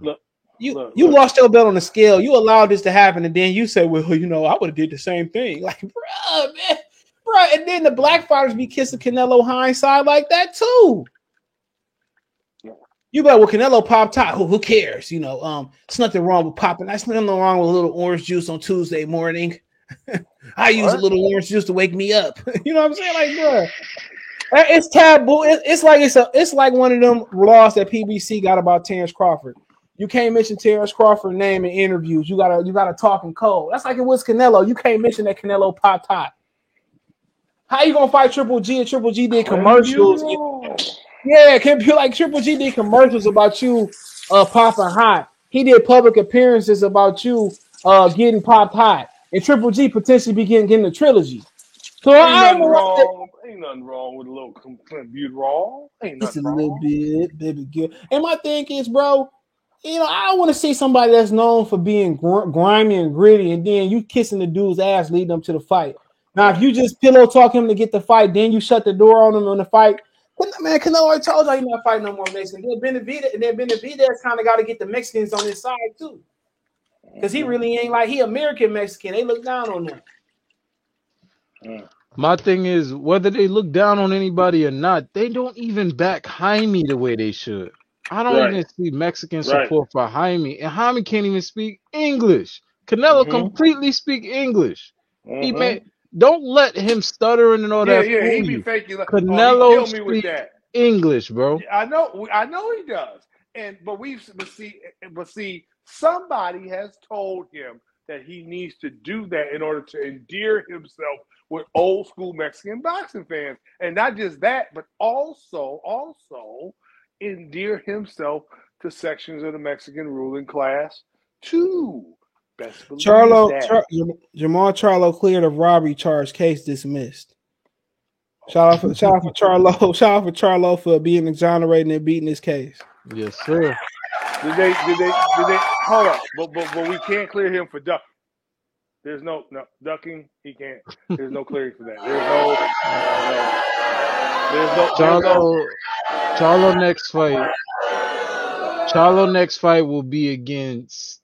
I: Y'all.
G: Look,
E: You
G: look,
E: lost your belt on the scale. You allowed this to happen, and then you say, "Well, you know, I would have did the same thing." [laughs] Like, bro, man, bro. And then the black fighters be kissing Canelo hindsight like that too. You be like, well, Canelo popped top. Who, who cares? You know, um, it's nothing wrong with popping. There's nothing wrong with a little orange juice on Tuesday morning. [laughs] I use a little orange juice to wake me up. [laughs] you know what I'm saying? Like, bro, it's taboo. It's like it's a it's like one of them laws that PBC got about Terence Crawford. You can't mention Terence Crawford name in interviews. You gotta you gotta talk in code. That's like it was Canelo. You can't mention that Canelo pop top. How you gonna fight Triple G and Triple G did commercials? Yeah, can be like Triple G did commercials about you uh popping hot. He did public appearances about you uh getting popped hot. And Triple G potentially be getting, getting a trilogy. So
G: Ain't
E: I don't
G: nothing
E: the-
G: wrong. Ain't nothing wrong with a little clenbuterol. Ain't nothing
E: Just a
G: nothing
E: little bit, baby girl. And my thing is, bro, you know, I don't want to see somebody that's known for being gr- grimy and gritty, and then you kissing the dude's ass leading up to the fight. Now, if you just pillow talk him to get the fight, then you shut the door on him on the fight. Man, Canelo already told you you're not fighting no more Mexican. Then Benavidez, and then Benavidez kind of got to get the Mexicans on his side too, because he really ain't like he American Mexican. They look down on him.
I: My thing is whether they look down on anybody or not, they don't even back Jaime the way they should. I don't
G: Right.
I: even see Mexican
G: Right.
I: support for Jaime, and Jaime can't even speak English. Canelo
G: Mhm.
I: completely speak English. He
G: Mhm.
I: may don't let him stuttering and all
G: Yeah,
I: that.
G: yeah, he be
I: you.
G: faking. Like,
I: Canelo
G: oh, he killed me with
I: speak
G: that.
I: English, bro.
G: I know, I know he does. And but we've but see, but see, somebody has told him that he needs to do that in order to endear himself with old school Mexican boxing fans, and not just that, but also also endear himself to sections of the Mexican ruling class too. Best believe
E: Charlo,
G: that.
E: Char- Jermall Charlo cleared of robbery charge, case dismissed. Shout out for shout out for Charlo, [laughs] shout out for Charlo for being exonerated and beating his case.
I: Yes, sir.
G: Did they? Did they? Did they? Hold up, but but but we can't clear him for duck. There's no no ducking. He can't. There's no clearing for that. There's no. no there's no. There's no.
I: Charlo, Charlo next fight. Charlo next fight will be against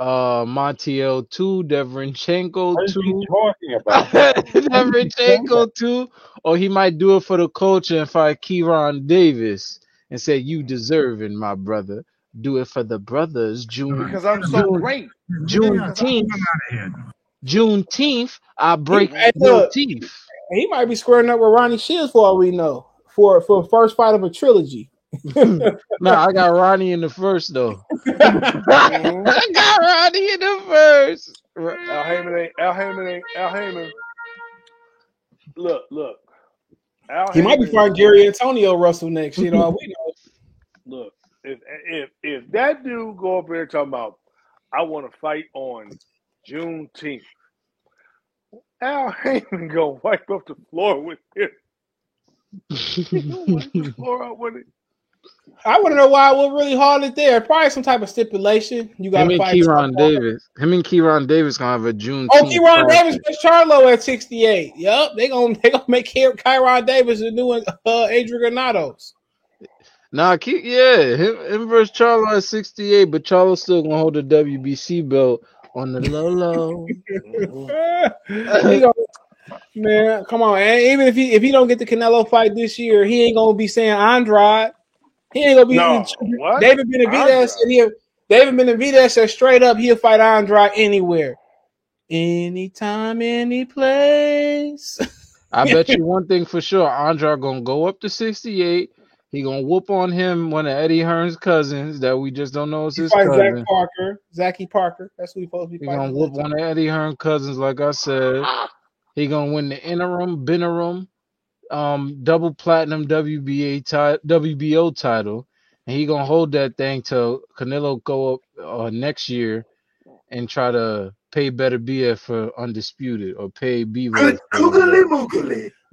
I: uh Montiel two, Derevyanchenko
F: What is he
I: two,
F: talking [laughs] about?
I: Derevyanchenko two, or he might do it for the culture and fight Kieran Davis and say you deserving, my brother. Do it for the brothers. June
G: Because I'm so
I: June
G: great.
I: Juneteenth. Juneteenth, I break
E: Hey,
I: your teeth.
E: He might be squaring up with Ronnie Shields for all we know. For for first fight of a trilogy. Hmm.
I: Nah, I got Ronnie in the first though. [laughs] [laughs] I got Ronnie in the first.
G: Al Haymon ain't. Al Haymon ain't. Al Haymon. Look, look. Al
E: he might be fighting Gary Antuanne Russell next. You know, we know.
G: Look, if if if that dude go up there talking about, I want to fight on Juneteenth, Al [laughs] Haymon gonna wipe up the floor with him. Wipe the [laughs] floor out with it.
E: I want to know why. What really hard it there? Probably some type of stipulation. You got
I: Him
E: to
I: and
E: fight.
I: Kieron
E: Charlo.
I: Davis. Him and Kieron Davis gonna have a June.
E: Oh, Kieron Davis versus Charlo at 68. Yep, they gonna they gonna make Ky- Kieron Davis the new uh, Adrian Granados.
I: Nah, keep yeah, him, him versus Charlo at 68, but Charlo's still gonna hold the WBC belt on the low low.
E: Man, come on, man. Even if he if he don't get the Canelo fight this year, he ain't gonna be saying Andrade. He ain't gonna be.
G: No, what?
E: David Benavidez
G: Andrade.
E: said he. David Benavidez said straight up he'll fight Andrade anywhere, anytime, any place.
I: I bet [laughs] you one thing for sure, Andrade gonna go up to 68. He gonna whoop on him, one of Eddie Hearn's cousins that we just don't know is his
E: fights Zach. Parker, Zachy Parker. That's who he supposed to be
I: He gonna whoop one of Eddie Hearn cousins, like I said. He gonna win the interim, interim, um, double platinum WBA ti- WBO title, and he gonna hold that thing till Canelo go up uh, next year and try to pay better BF for undisputed or pay Bevo.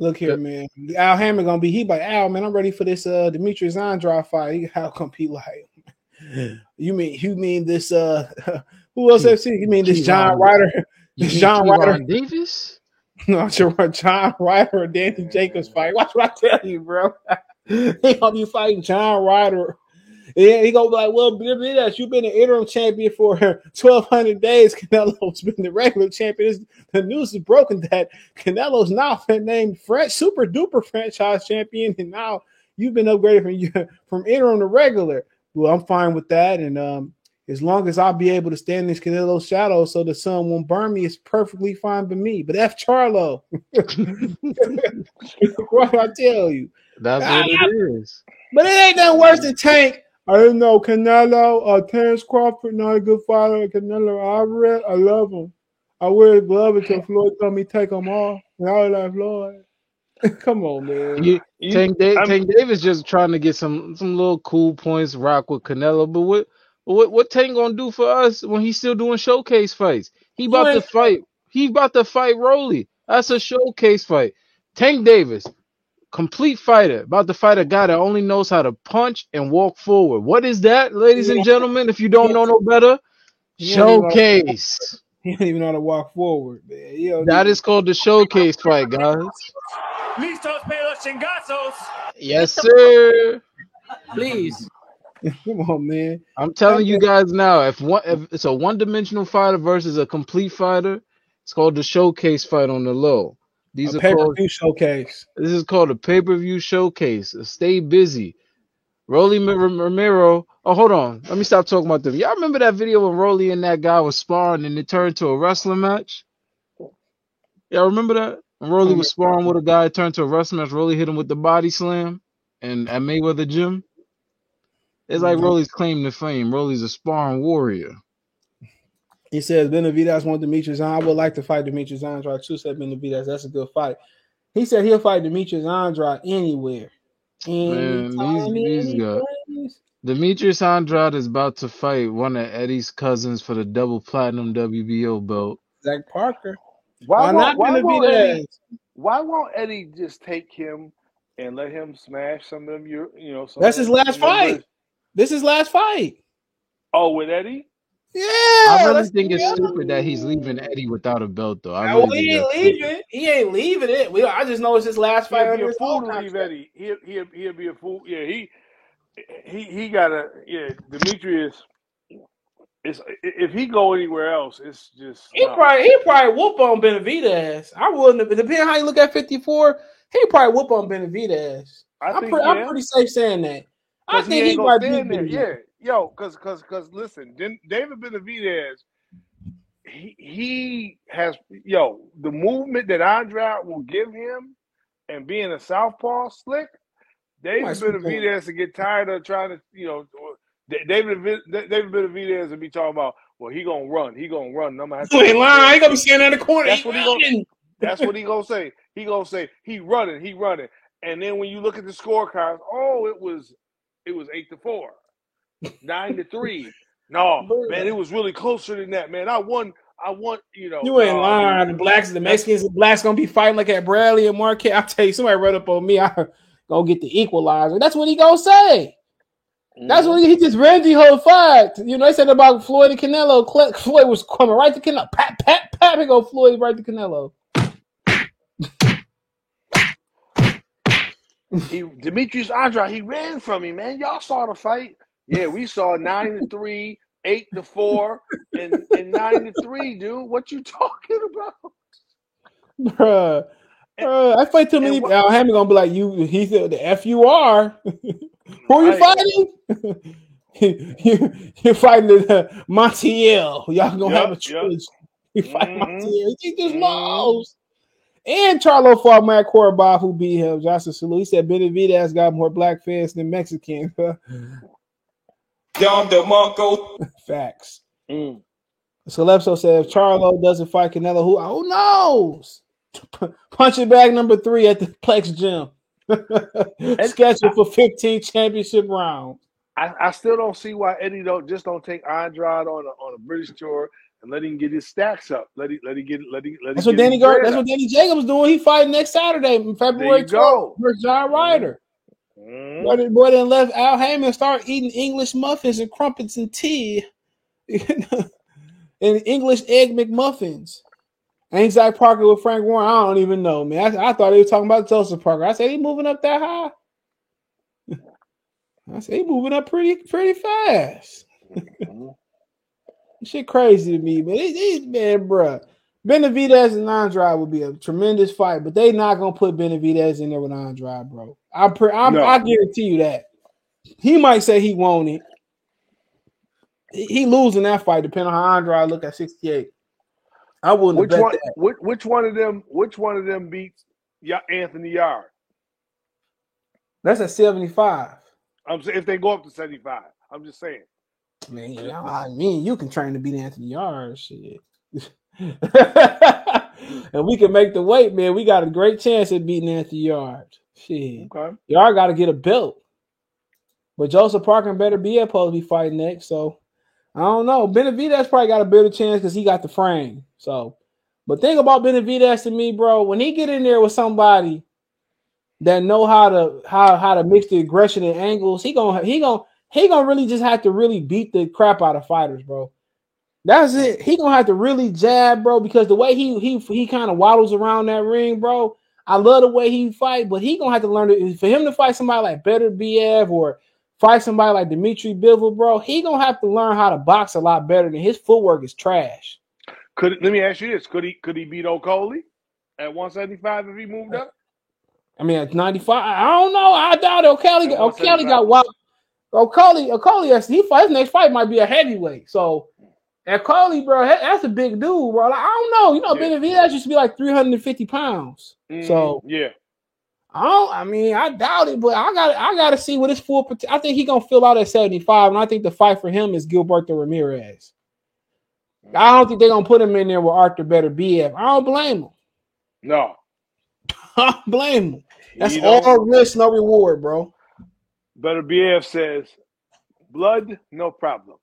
E: Look here, man. Al Haymon gonna be. He like Al, man. I'm ready for this uh Demetrius Andrade fight. He how compete like. [laughs] You mean you mean this uh [laughs] who else FC? You mean this [laughs] John Ryder? This John Ryder?
I: Davis?
E: No, John Ryder or Danny Jacobs fight. Watch what I tell you, bro. he gonna be fighting John Ryder. Yeah, he gonna be like, well, Benavidez, you've been an interim champion for [laughs] 1,200 days. Canelo's been the regular champion. The news is broken that Canelo's now been named French super duper franchise champion, and now you've been upgraded from [laughs] from interim to regular. Well, I'm fine with that, and um, as long as I'll be able to stand in this Canelo shadow so the sun won't burn me, it's perfectly fine by me. But F Charlo. [laughs] what I tell you?
I: That's what it is.
E: But it ain't nothing worse than Tank. I didn't know Canelo, uh, Terence Crawford, not a good fighter. Canelo Alvarez, I love him. I wear his glove until [laughs] Floyd told me take them off. And I was like, Floyd, [laughs] come on, man.
I: You,
G: You-
I: Tank, da-
G: I'm-
I: Tank Davis just trying to get some some little cool points, rock with Canelo. But what what what Tank gonna do for us when he's still doing showcase fights? He about to fight. He about to fight Rolly. That's a showcase fight. Tank Davis, complete fighter, about to fight a guy that only knows how to punch and walk forward. What is that, ladies and gentlemen? If you don't know no better,
E: He don't even know-
I: showcase. [laughs]
E: He don't even know how to walk forward, man. He don't
I: That is called the showcase fight, guys.
F: Listos pelos chingazos.
I: Yes, sir.
B: Please. [laughs] [laughs]
E: Come on, man.
I: I'm telling you guys now, if one if it's a one dimensional fighter versus a complete fighter, it's called the showcase fight on the low. These
E: A
I: are called
E: showcase.
I: this is called a pay per view showcase. Stay busy. Rolly Romero. Oh, hold on. Let me stop talking about them. Y'all remember that video when Rolly and that guy was sparring and it turned to a wrestling match? Y'all remember that? When Rolly oh, was sparring with a guy, it turned to a wrestling match. Rolly hit him with the body slam and at Mayweather Gym. It's like mm-hmm. Rolly's claim to fame. Rolly's a sparring warrior.
E: He says Benavidez want Demetrius. I would like to fight Demetrius Andrade too. Said Benavidez. That's a good fight. He said he'll fight Demetrius Andrade anywhere.
I: Man,
E: Anytime,
I: these- these
E: any
I: guys-
E: place.
I: Demetrius Andrade is about to fight one of Eddie's cousins for the double platinum WBO belt.
E: Zach Parker.
G: Why,
E: Why
G: won't,
E: not
G: why, won't Eddie,
E: Benavidez?
G: why won't Eddie just take him and let him smash some of them? You you know, some
E: That's his
G: them
E: last fight. This is last fight.
G: Oh, with Eddie?
E: Yeah.
I: I really think it's stupid that he's leaving Eddie without a belt, though. I
E: Well,
I: really
E: he ain't
I: that's stupid.
E: leaving. He ain't leaving it. We, I just know it's his last fight
G: He'll
E: under
G: be a fool to leave. Eddie. He'll he'll he'll be a fool. Yeah, he he he got a Yeah, Demetrius. It's if he go anywhere else, it's just
E: He
G: no.
E: probably he probably whoop on Benavidez. I wouldn't. have- Depending how you look at fifty four, he probably whoop on Benavidez.
G: I
E: I'm,
G: think
E: pre-
G: yeah.
E: I'm pretty safe saying that. I think
G: he
E: he, might beat
G: stand there.
E: Benavidez.
G: Yeah, yo, cause cause cause listen, David Benavidez, he he has yo the movement that Andrade will give him, and being a southpaw slick. David
E: might swoop on.
G: Benavidez to get tired of trying to you know. Da- David Vi- David Benavidez will be talking about, well, he gonna run, he gonna run. and I'm gonna have to
E: ain't lying. He gonna be standing in the corner.
G: That's what he gonna- that's what he gonna say. He gonna say he running, he running, and then when you look at the scorecards, oh, it was it was eight to four, nine to three. No, man, it was really closer than that, man. I won. I won. You know,
E: You ain't
G: no,
E: lying. The blacks, the Mexicans, the blacks gonna be fighting like at Bradley and Marquette. I tell you, somebody read up on me. I [laughs] gonna get the equalizer. That's what he gonna say. That's what mm-hmm. he, he just ran the whole fight. You know, they said about Floyd and Canelo. Cle- Floyd was coming right to Canelo. Pat, pat, pat. He go Floyd right to Canelo.
G: He Demetrius Andrade, he ran from me, man. Y'all saw the fight. Yeah, we saw nine to three, eight to four, and, and nine to three, dude. What you [laughs] talking about?
E: Bruh. Bruh, I fight too many.
G: what-
E: Hammond gonna be like you. He said the F you are. [laughs] Who are [laughs] you fighting? you, you're fighting the uh, Montiel. Y'all gonna have a trilogy. You fight
G: Mhm.
E: Montiel. He just
G: Mhm.
E: lost. And Charlo fought Matt Korobov, who beat him. Johnson Salute. He said Benavidez got more black fans than Mexican.
F: Dom DeMarco. [laughs]
E: Facts.
G: Mm.
E: Calypso said if Charlo doesn't fight Canelo, who who knows? [laughs] Punching bag number three at the Plex Gym. [laughs] Scheduled for 15 championship rounds.
G: I, I still don't see why Eddie don't just don't take Andrade on a, on a British tour and let him get his stacks up. Let him let him get let him let him
E: That's what
G: get
E: Danny Gar- That's
G: up.
E: what Danny Jacobs doing. He fighting next Saturday, in February
G: you go.
E: 12th versus John Ryder.
G: Mhm.
E: Boy, then- boy, then left Al Haymon start eating English muffins and crumpets and tea, [laughs] and English egg McMuffins. Ain't Zach Parker with Frank Warren? I don't even know, man. I, I thought he was talking about Joseph Parker. I said he moving up that high. [laughs] I said he moving up pretty pretty fast. [laughs]
G: Mhm.
E: Shit crazy to me, man. These, these man, bruh. Benavidez and Andrade would be a tremendous fight, but they not gonna put Benavidez in there with Andrade, bro. I pre- I'm,
G: No.
E: I guarantee you that. He might say he won it. He, he losing that fight, depending on how Andre I look at 68. I wouldn't
G: Which
E: bet
G: one?
E: that.
G: Which, which one of them? Which one of them beats Ya- Anthony Yarde?
E: That's at 75.
G: I'm saying if they go up to seventy five. I'm just saying.
E: Man, you know, I mean, you can train to beat Anthony Yarde, shit. [laughs] and we can make the weight, man. We got a great chance at beating Anthony Yarde. Shit.
G: Okay.
E: Yarde got to get a belt. But Joseph Parker better be supposed to be fighting next. So I don't know. Benavidez probably got a better chance because he got the frame. So, but think about Benavidez to me, bro. When he get in there with somebody that know how to how how to mix the aggression and angles, he gonna he gonna he gonna really just have to really beat the crap out of fighters, bro. That's it. He gonna have to really jab, bro, because the way he he he kind of waddles around that ring, bro. I love the way he fight, but he gonna have to learn to for him to fight somebody like Beterbiev or fight somebody like Dimitri Bivol, bro. He gonna have to learn how to box a lot better than his footwork is trash.
G: Could let me ask you this: Could he could he beat O'Coley at 175 if he moved up?
E: I mean, at 95, I don't know. I doubt it. O'Kelly,
G: At
E: O'Kelly
G: 175.
E: got wild. O'Coley, O'Coley, he fight his next fight might be a heavyweight. So at Coley, bro, that's a big dude, bro. Like, I don't know. You know,
G: Yeah.
E: Benavidez used to be like 350 pounds. So
G: Mhm. yeah,
E: I don't. I mean, I doubt it, but I got. I got to see what his full. pot- I think he gonna fill out at seventy five, and I think the fight for him is Gilberto Ramirez. I don't think they're gonna put him in there with Artur Beterbiev. I don't blame him.
G: no. [laughs]
E: I don't blame him. That's all risk, no reward, bro.
G: Beterbiev says, blood, no problem.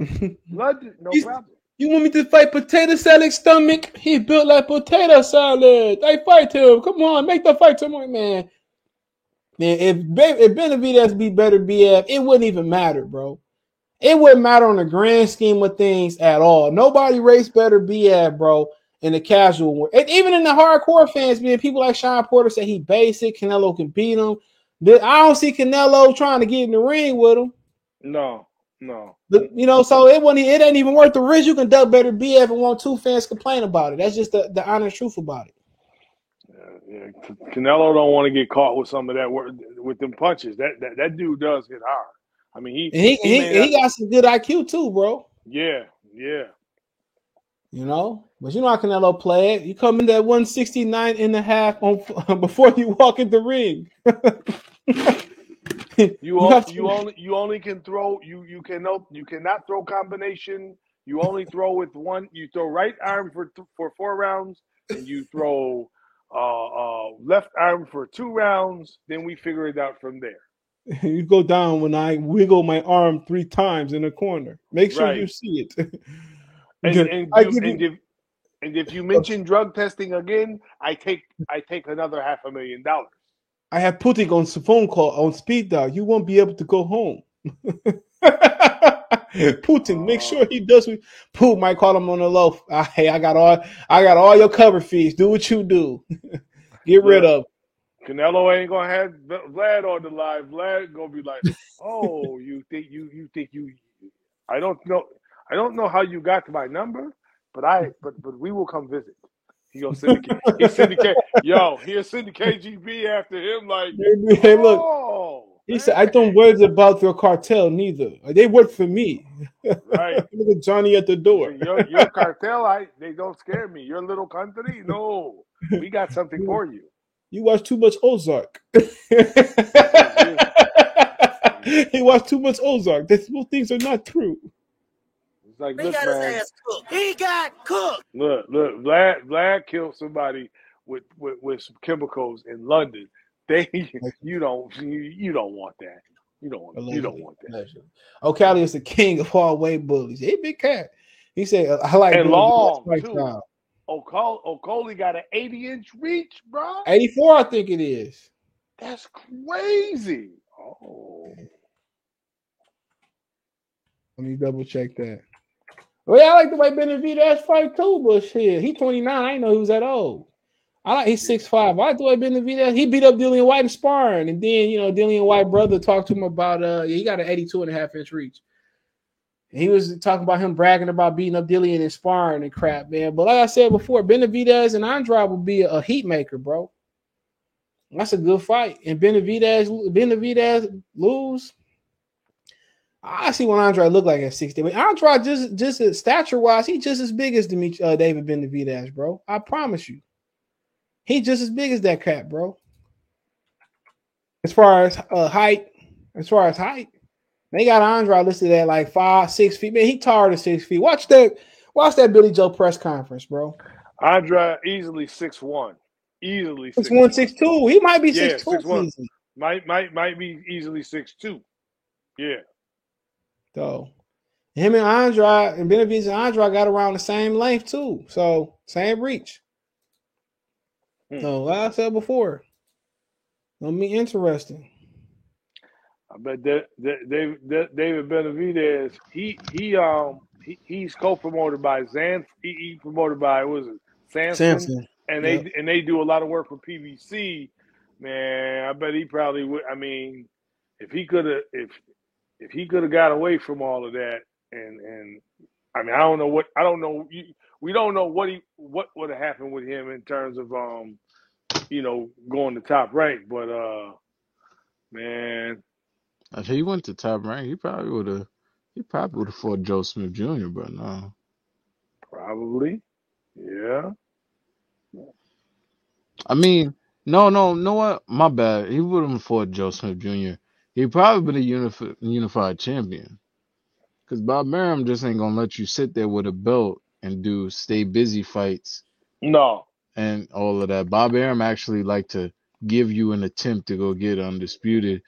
G: Mm-hmm. Blood, no
E: He's-
G: problem.
E: You want me to fight potato salad stomach? He built like potato salad. I fight him. Come on, make the fight tomorrow, man. Man, if if Benavidez be Beterbiev, it wouldn't even matter, bro. It wouldn't matter on the grand scheme of things at all. Nobody race Beterbiev, bro, in the casual one. And even in the hardcore fans, man, people like Shawn Porter say he basic, Canelo can beat him. I don't see Canelo trying to get in the ring with him.
G: No, no.
E: The- you know, so it wasn't. It ain't even worth the risk. You can duck Beterbiev and want two fans complain about it. That's just the, the honest truth about it.
G: Yeah, Canelo don't want to get caught with some of that work with them punches. That that, that dude does hit hard. I mean, he
E: And he he,
G: may
E: he got some good IQ too, bro.
G: yeah, yeah.
E: You know, but you know how Canelo play it. You come in that 169 and a half on [laughs] before you walk in the ring. [laughs] [laughs]
G: You on,
E: have to-
G: you only you only can throw you you cannot you cannot throw combination. You only throw with one. You throw right arm for th- for four rounds, and you throw uh, uh, left arm for two rounds. Then we figure it out from there. [laughs]
E: you go down when I wiggle my arm three times in a corner. Make sure you see it. [laughs]
G: And and,
E: I give
G: and
E: you-
G: if and if you mention drug testing again, I take I take another half a million dollars.
E: I have Putin on phone call on speed dial. You won't be able to go home. [laughs] Putin, make sure he does. What, Putin might call him on the low. Hey, I got all, I got all your cover fees. Do what you do. [laughs] Get rid of.
G: Canelo ain't gonna have Vlad on the live. Vlad gonna be like, "Oh, [laughs] you think you you think you? I don't know. I don't know how you got to my number, but I but but we will come visit." He gonna syndicate. he syndicate. Yo, he'll send the KGB after him. Like,
E: Hey, look.
G: oh,
E: He said, "I don't worry about your cartel neither. They work for me." [laughs]
G: right.
E: Look at Johnny at the door.
G: Your your cartel, I they don't scare me. Your little country, no. We got something for you.
E: You watch too much Ozark. [laughs] he watched too much Ozark. These little things are not true.
G: It's like,
H: He
G: look,
H: got his
G: man.
H: ass cooked. He got cooked.
G: Look, look, Vlad Vlad killed somebody with, with, with some chemicals in London. [laughs] They you don't you, you don't want that. You don't want you don't want that.
E: Allegedly. Oh, O'Callaghan is the king of all weight bullies. He big cat. He said, "I like
G: And
E: Billy
G: long,
E: Bill's
G: too.
E: style."
G: O'Coley got an 80 inch reach, bro.
E: 84, I think it is.
G: That's crazy. Oh,
E: Let me double check that. Well, I like the way Benavidez fight too, but shit, he 29. I didn't know he was that old. I like he's 6'5. I like the way Benavidez, he beat up Dillian Whyte in sparring. And then, you know, Dillian Whyte brother talked to him about uh he got an 82 and a half inch reach. He was talking about him bragging about beating up Dillian and sparring and crap, man. But like I said before, Benavidez and Andrade will be a, a heat maker, bro. That's a good fight. And Benavidez, Benavidez lose. I see what Andre look like at 60. But Andre just just stature wise, he just as big as Demet- uh, David Benavidez, bro. I promise you. He just as big as that cat, bro. As far as uh, height, as far as height, they got Andre listed at like five, six feet. Man, he taller than six feet. Watch that, watch that Billy Joe press conference, bro.
G: Andra easily six one, easily
E: Six one, six two. He might be
G: Yeah,
E: six two.
G: 6'1".
E: easy.
G: Might might might be easily six two. Yeah.
E: So him and Andre and Benavidez and Andre got around the same length too. So same reach.
G: Hmm.
E: So like I said before, gonna be interesting.
G: I bet that, that David that David Benavidez, he he um he, he's co-promoted by Zan. He, he promoted by what was it Sampson,
E: Sampson.
G: and they and they do a lot of work for PBC. Man, I bet he probably would. I mean, if he could have if if he could have got away from all of that, and and I mean, I don't know what I don't know. We don't know what he what would have happened with him in terms of um you know going to top rank, but uh man.
I: If he went to top rank, he probably would have. He probably would have fought Joe Smith Jr. But no,
G: Probably. Yeah.
I: I mean, no, no, no. What? My bad. He wouldn't have fought Joe Smith Jr. He probably been a unified unified champion. Cause Bob Arum just ain't gonna let you sit there with a belt and do stay busy fights
G: No.
I: and all of that. Bob Arum actually like to give you an attempt to go get undisputed.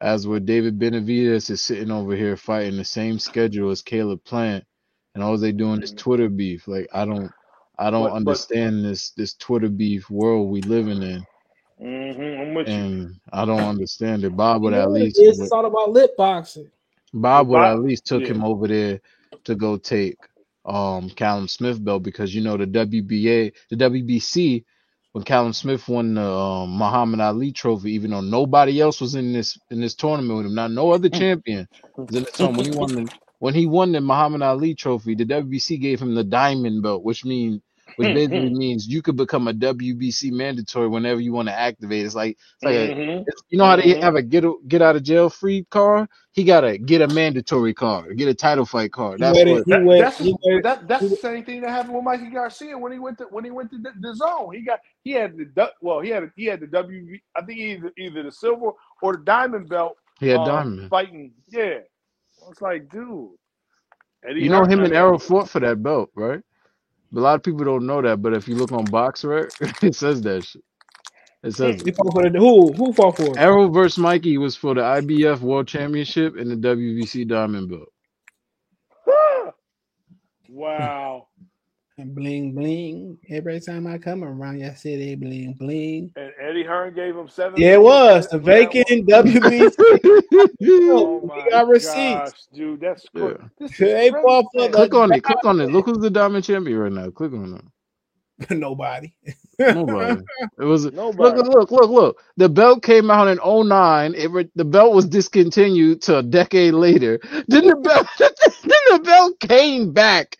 I: As where David Benavidez is sitting over here fighting the same schedule as Caleb Plant, and all they doing is mm. Twitter beef. Like I don't, I don't
G: But- but-
I: understand this this Twitter beef world we living in,
G: Mm-hmm. I'm with you.
I: and I don't understand it. Bob would
E: You know
I: at least,
E: is? It's all about lip boxing.
I: Bob would
G: Bob-
I: at least took
G: yeah.
I: him over there to go take um Callum Smith belt because you know the WBA, the WBC, when Callum Smith won the um, Muhammad Ali trophy, even though nobody else was in this in this tournament with him, not no other champion in the. When he won the when he won the Muhammad Ali trophy, the WBC gave him the diamond belt, which means which basically means you could become a WBC mandatory whenever you want to activate. It's like it's like a,
G: Mhm.
I: it's- you know how they
G: Mhm.
I: have a get get out of jail free card. He got to get a mandatory card, get a title fight card. That's
E: waited-
I: what.
G: That,
E: wait-
G: that's
E: he
G: the, that, that's the same thing that happened with Mikey Garcia when he went to when he went to the, the zone. He got he had the du- well he had he had the W I think either either the silver or the diamond belt.
I: He had
G: um,
I: diamond.
G: fighting. Yeah, it's like dude. Eddie
I: You know him and Errol fought for that belt, right? A lot of people don't know that, but if you look on BoxRec, [laughs] it says that shit. It says
E: He fought for the who? Who fought for? it?
I: Errol versus Mikey was for the IBF World Championship and the WBC Diamond Belt.
G: wow.
E: And bling bling. Every time I come around, y'all say they bling bling.
G: And Eddie Eddie Hearn gave him seven.
E: Yeah, it was the vacant WBC. [laughs]
G: Oh
E: We got receipts.
G: gosh, dude, that's
I: Yeah.
G: this is
E: Hey,
G: crazy.
E: Paul,
I: Click on it. Click on it. Look who's the diamond champion right now. Click on it. [laughs]
E: Nobody.
I: Nobody. It was [laughs] look,
G: Nobody.
I: look, look, look. look. The belt came out in 09. It re- the belt was discontinued to a decade later. [laughs] Then the belt, then the belt came back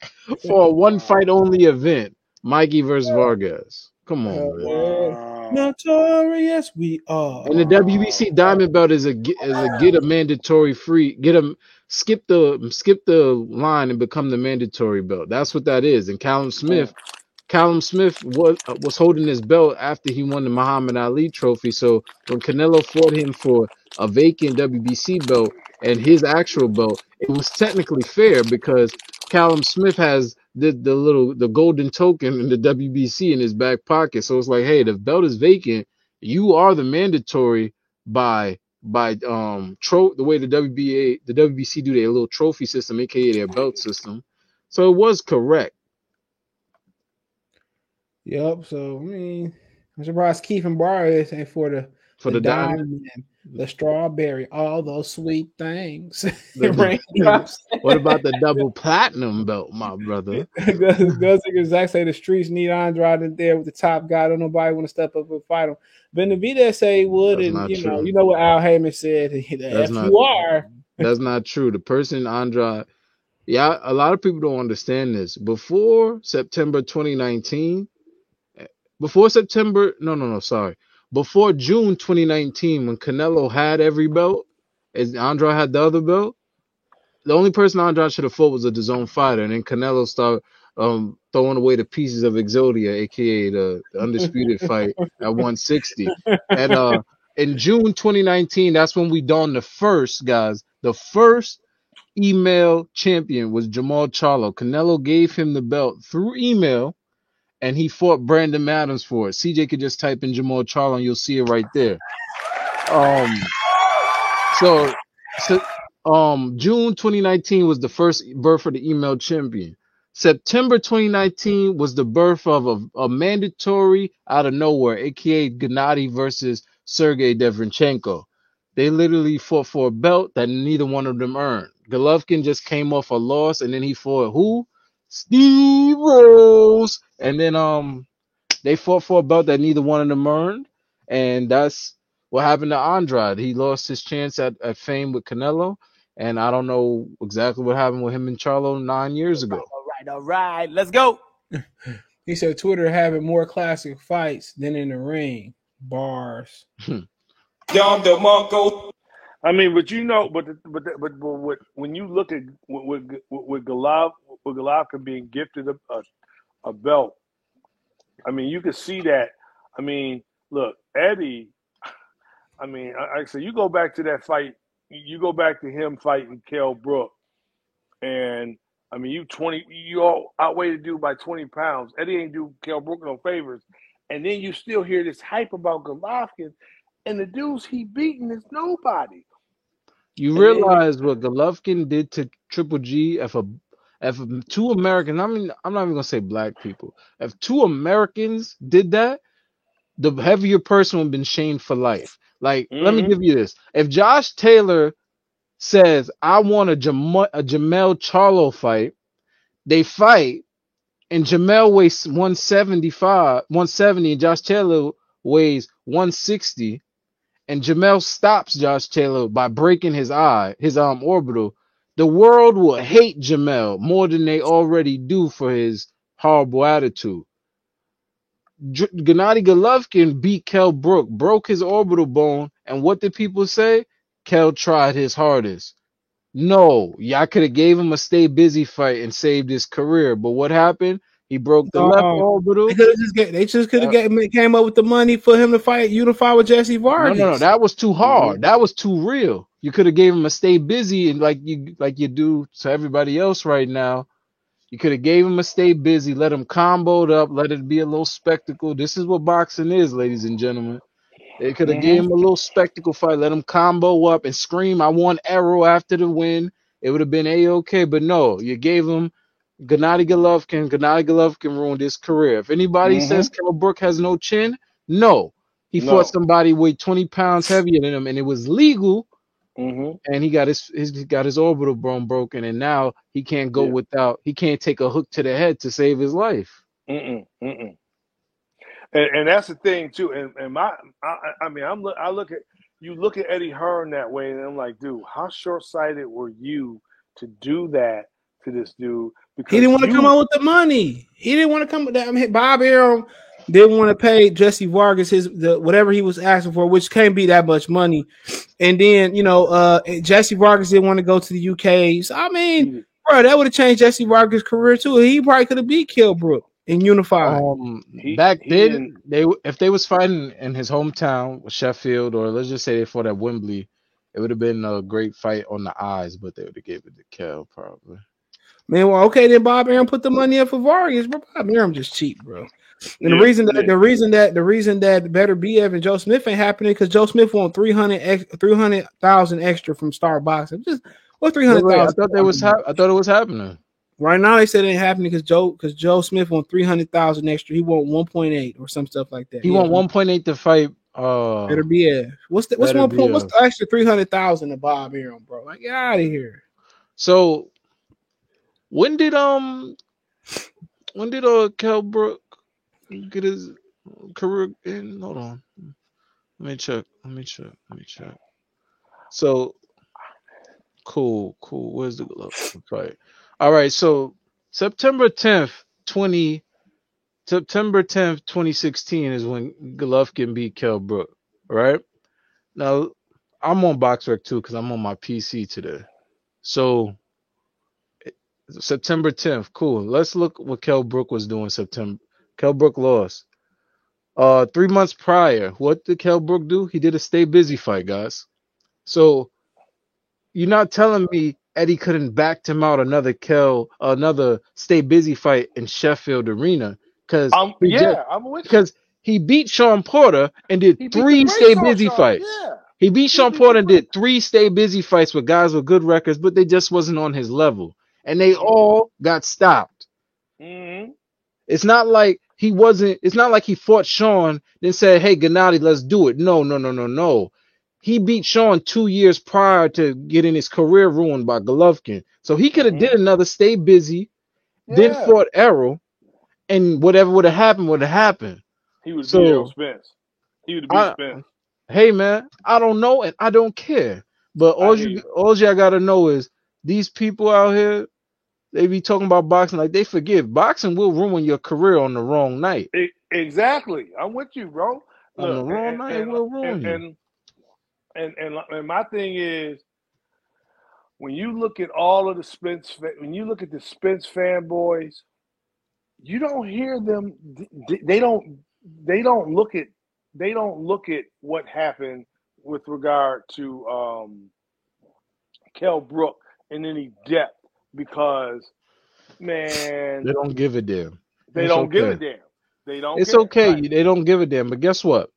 I: for a oh, one fight only event. Mikey versus Vargas. Come on, oh,
G: man.
E: Notorious we are.
I: And the WBC Diamond Belt is a is a get a mandatory free get a skip the skip the line and become the mandatory belt. That's what that is. And Callum Smith, Callum Smith was was holding his belt after he won the Muhammad Ali Trophy. So when Canelo fought him for a vacant WBC belt and his actual belt, it was technically fair because Callum Smith has the the little the golden token in the WBC in his back pocket. So it's like, hey, the belt is vacant. You are the mandatory by by um tro- the way the WBA the WBC do their little trophy system, aka their belt system. So it was correct.
E: Yep. So I mean, I'm surprised Keith and Barris ain't for the
I: For the diamond.
E: the strawberry, all those sweet things. [laughs]
I: The- [laughs] What about the double platinum belt, my brother?
E: Gus Zach say the streets need Andrade in there with the top guy. Don't nobody want to step up and fight him. Benavidez say he would,
I: That's
E: and you know, you know what Al Haymon said. [laughs] If
I: That's not-
E: you are,
I: That's not true. The person Andrade, yeah, a lot of people don't understand this. Before September 2019, eh, before September, no, no, no, sorry. Before June 2019, when Canelo had every belt, and Andrade had the other belt, the only person Andrade should have fought was a DAZN fighter, and then Canelo started um, throwing away the pieces of Exodia, aka the, the undisputed fight [laughs] at 160. And uh, in June 2019, that's when we donned the first guys. The first email champion was Jermall Charlo. Canelo gave him the belt through email, and he fought Brandon Adams for it. CJ could just type in Jermall Charlo, and you'll see it right there. Um, so, so um, June 2019 was the first birth of the email champion. September 2019 was the birth of a, a mandatory out of nowhere, aka Gennady versus Sergey Derevyanchenko. They literally fought for a belt that neither one of them earned. Golovkin just came off a loss, and then he fought who? Steve Rolls, and then um, they fought for a belt that neither one of them earned, and that's what happened to Andrade. He lost his chance at, at fame with Canelo, and I don't know exactly what happened with him and Charlo nine years ago.
B: All right, all right, let's go. [laughs]
E: he said Twitter having more classic fights than in the ring. Bars.
G: I mean, but you know, but but but, but what, when you look at with with, Golov, with Golovkin being gifted a, a a belt, I mean, you can see that. I mean, look, Eddie. I mean, I, I you go back to that fight. You go back to him fighting Kell Brook, and I mean, you twenty, you all outweigh the dude by twenty pounds. Eddie ain't do Kell Brook no favors, and then you still hear this hype about Golovkin, and the dudes he beating is nobody.
I: You realize what Golovkin did to Triple G if a if two Americans, I mean, I'm not even gonna say black people. If two Americans did that, the heavier person would have been shamed for life. Like, let me
G: Mhm.
I: give you this: if Josh Taylor says, "I want a, Jam- a Jamel Charlo fight," they fight, and Jamel weighs 175, 170, and Josh Taylor weighs 160 and Jamel stops Josh Taylor by breaking his eye, his um orbital, the world will hate Jamel more than they already do for his horrible attitude. J- Gennady Golovkin beat Kell Brook, broke his orbital bone, and what did people say? Kell tried his hardest. No, y'all could have gave him a stay busy fight and saved his career, but what happened? He broke the oh. left
E: No.
I: orbital.
E: They just get, they just could have uh, get came up with the money for him to fight unify with Jesse
I: No,
E: Vargas.
I: no, no, no, that was too hard. Mm-hmm. That was too real. You could have gave him a stay busy and like you like you do to everybody else right now. You could have gave him a stay busy, let him comboed up, let it be a little spectacle. This is what boxing is, ladies and gentlemen. They could have gave him a little spectacle fight, let him combo up and scream, "I want arrow" after the win. It would have been a okay, but no, you gave him Gennady Golovkin. Gennady Golovkin ruined his career. If anybody
E: Mhm.
I: says Kell Brook has no chin, no. He
G: No.
I: fought somebody weighed 20 pounds heavier than him, and it was legal.
G: hmm
I: And he got his, his he got his orbital bone broken, and now he can't go
G: Yeah.
I: without. He can't take a hook to the head to save his life.
G: Mm-mm, mm-mm. And, and that's the thing too. And, and my, I, I I mean, I'm look, I look at you look at Eddie Hearn that way, and I'm like, dude, how short sighted were you to do that to this dude? Because
E: He didn't want to come out with the money. He didn't want to come with that. I mean, Bob Arum didn't want to pay Jesse Vargas his the whatever he was asking for, which can't be that much money. And then you know, uh, Jesse Vargas didn't want to go to the UK. So I mean, bro, that would have changed Jesse Vargas' career too. He probably could have beat Kell Brook in unified.
I: Um,
G: He-
I: back
G: he
I: then,
G: didn't-
I: they if they was fighting in his hometown, Sheffield, or let's just say they fought at Wembley, it would have been a great fight on the eyes, but they would have gave it to Kell probably.
E: Man, well, okay, then Bob Arum put the money up for Vargas, but Bob Arum just cheap, bro. And
G: Yeah,
E: the reason that
G: yeah.
E: the reason that the reason that Beterbiev and Joe Smith ain't happening because Joe Smith won 300 ex, 300,000 extra from Star Boxing. Just what
I: Wait, wait, I thought that was hap- I thought it was happening.
E: Right now they said it ain't happening because Joe because Joe Smith won 300,000 extra. He won 1.8 or some stuff like that.
I: He
E: Yeah,
I: won 1.8 to fight. Uh,
E: Better BF. What's the what's one point? What's the extra 300,000 to Bob Arum, bro? Like get out of here.
I: so when did um when did uh Kell Brook get his career in? Hold on, let me check. Let me check. Let me check. So cool, cool. Where's the glove fight? All right, so September 10th, 20 September 10th, 2016 is when Golovkin beat Kell Brook, right? Now I'm on BoxRec too because I'm on my PC today. So September 10th, cool. Let's look what Kell Brook was doing September. Kell Brook lost. Uh, three months prior, what did Kell Brook do? He did a stay busy fight, guys. So you're not telling me Eddie couldn't backed him out another Kell, another stay busy fight in Sheffield Arena because
G: Um, yeah, I'm with
I: because he beat Shawn Porter and did
G: He beat the
I: three stay busy
G: Shawn,
I: fights.
G: Yeah.
I: He beat
G: Shawn
I: Porter and did three stay busy fights with guys with good records, but they just wasn't on his level. And they all got stopped.
G: hmm
I: It's not like he wasn't, it's not like he fought Shawn, then said, Hey, Gennady, let's do it. No, no, no, no, no. He beat Shawn two years prior to getting his career ruined by Golovkin. So he could have did another stay busy, then
G: Yeah.
I: fought Errol, and whatever would have happened would have happened.
G: He would
I: So-
G: Errol Spence. He would beat
I: I-
G: Spence.
I: hey man, I don't know and I don't care. But all you
G: you.
I: all y'all gotta know is these people out here, they be talking about boxing like they forgive. Boxing will ruin your career on the wrong night.
G: E- exactly. I'm with you, bro.
I: On the wrong
G: and,
I: night, it will ruin
G: and,
I: you.
G: and, and and and my thing is when you look at all of the Spence, when you look at the Spence fanboys, you don't hear them. They don't. They don't look at. They don't look at what happened with regard to um, Kell Brook in any depth because, man,
I: They don't give a damn.
G: they
I: It's
G: don't give a
I: okay.
G: damn. They don't.
I: It's
G: care.
I: okay.
G: Right.
I: They don't give a damn. But guess what?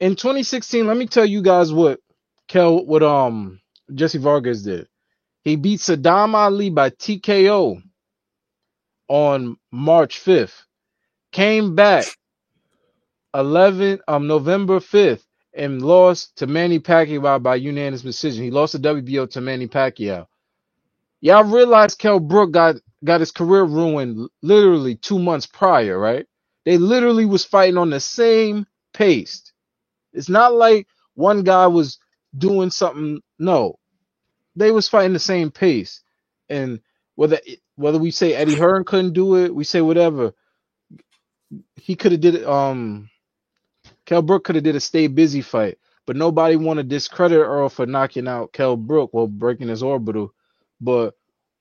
I: In 2016, let me tell you guys what Kell what um Jesse Vargas did. He beat Saddam Ali by TKO on March 5th. Came back 11 um November 5th and lost to Manny Pacquiao by unanimous decision. He lost the WBO to Manny Pacquiao. Y'all realize Kell Brook got got his career ruined literally two months prior, right? They literally was fighting on the same pace. It's not like one guy was doing something. No, they was fighting the same pace. And whether whether we say Eddie Hearn couldn't do it, we say whatever. He could have did it. Um, Kell Brook could have did a stay busy fight, but nobody want to discredit Earl for knocking out Kell Brook while breaking his orbital. But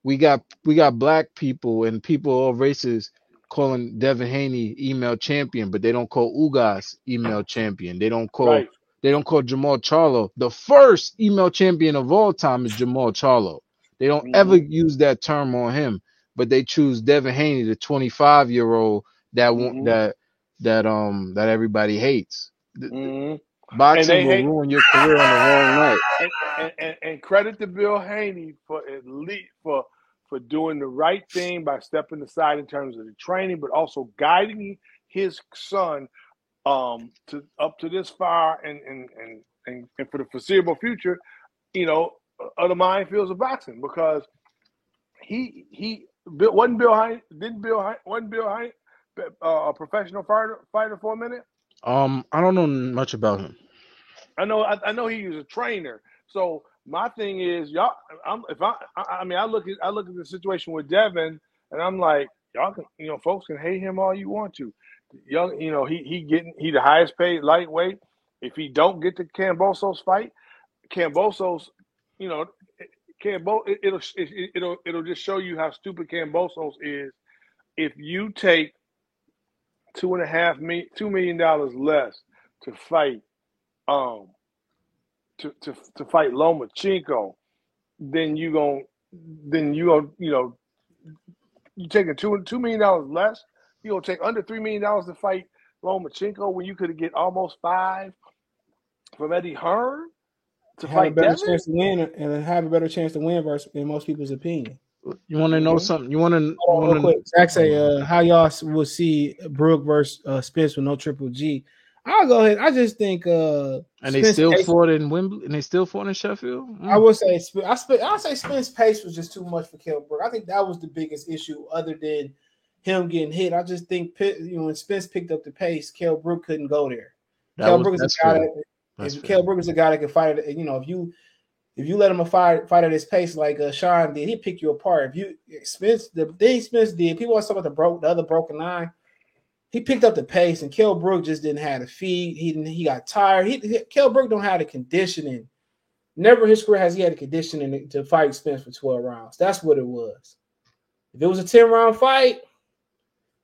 I: we got we got black people and people of all races calling Devin Haney email champion, but they don't call Ugas email champion. They don't call
G: Right.
I: they don't call Jermall Charlo. The first email champion of all time is Jermall Charlo. They don't ever use that term on him, but they choose Devin Haney, the 25 year old that
G: Mhm.
I: that that um that everybody hates.
G: Mhm.
I: Boxing will
G: hate-
I: ruin your career on the wrong night.
G: and, and, and, and credit to Bill Haney for at least for for doing the right thing by stepping aside in terms of the training, but also guiding his son um, to up to this far and and and and, and for the foreseeable future, you know, of the minefields of boxing because he he Bill, wasn't Bill Haney didn't Bill Haney, wasn't Bill Haney uh, a professional fighter fighter for a minute.
I: Um, I don't know much about him.
G: I know I, I know he was a trainer. So my thing is y'all. I'm if I I I mean I look at I look at the situation with Devin and I'm like y'all can you know folks can hate him all you want to. Young you know he he getting he the highest paid lightweight. If he don't get the Kambosos fight, Kambosos, you know, Cambo it, it'll it, it'll it'll just show you how stupid Kambosos is. If you take two and a half me two million dollars less to fight um to to to fight Lomachenko, then you gon' then you gonna you know you taking two two million dollars less. You gonna take under three million dollars to fight Lomachenko when you could get almost five from Eddie Hearn to
E: have a
G: fight
E: better
G: Devin?
E: chance to win and have a better chance to win versus in most people's opinion.
I: You want to know something? You want to?
E: On, real quick. Zach say, uh, how y'all will see Brook versus uh, Spence with no triple G? I'll go ahead. I just think uh,
I: And they still
E: pace-
I: fought in Wembley, and they still fought in Sheffield. Mm.
E: I would say I sp- I say Spence pace was just too much for Kell Brook. I think that was the biggest issue, other than him getting hit. I just think you know when Spence picked up the pace, Kell Brook couldn't go there. Kell Brook is a guy
I: fair.
E: that if. Kell Brook is a guy that can fight you know if you if you let him fight fight at his pace like uh, Shawn did, he'd pick you apart. If you Spence the thing Spence did, people always talk about the broke the other broken eye. He picked up the pace, and Kell Brook just didn't have the feet. He didn't. He got tired. He, he Kell Brook don't have the conditioning. Never in his career has he had the conditioning to fight Spence for twelve rounds. That's what it was. If it was a ten round fight,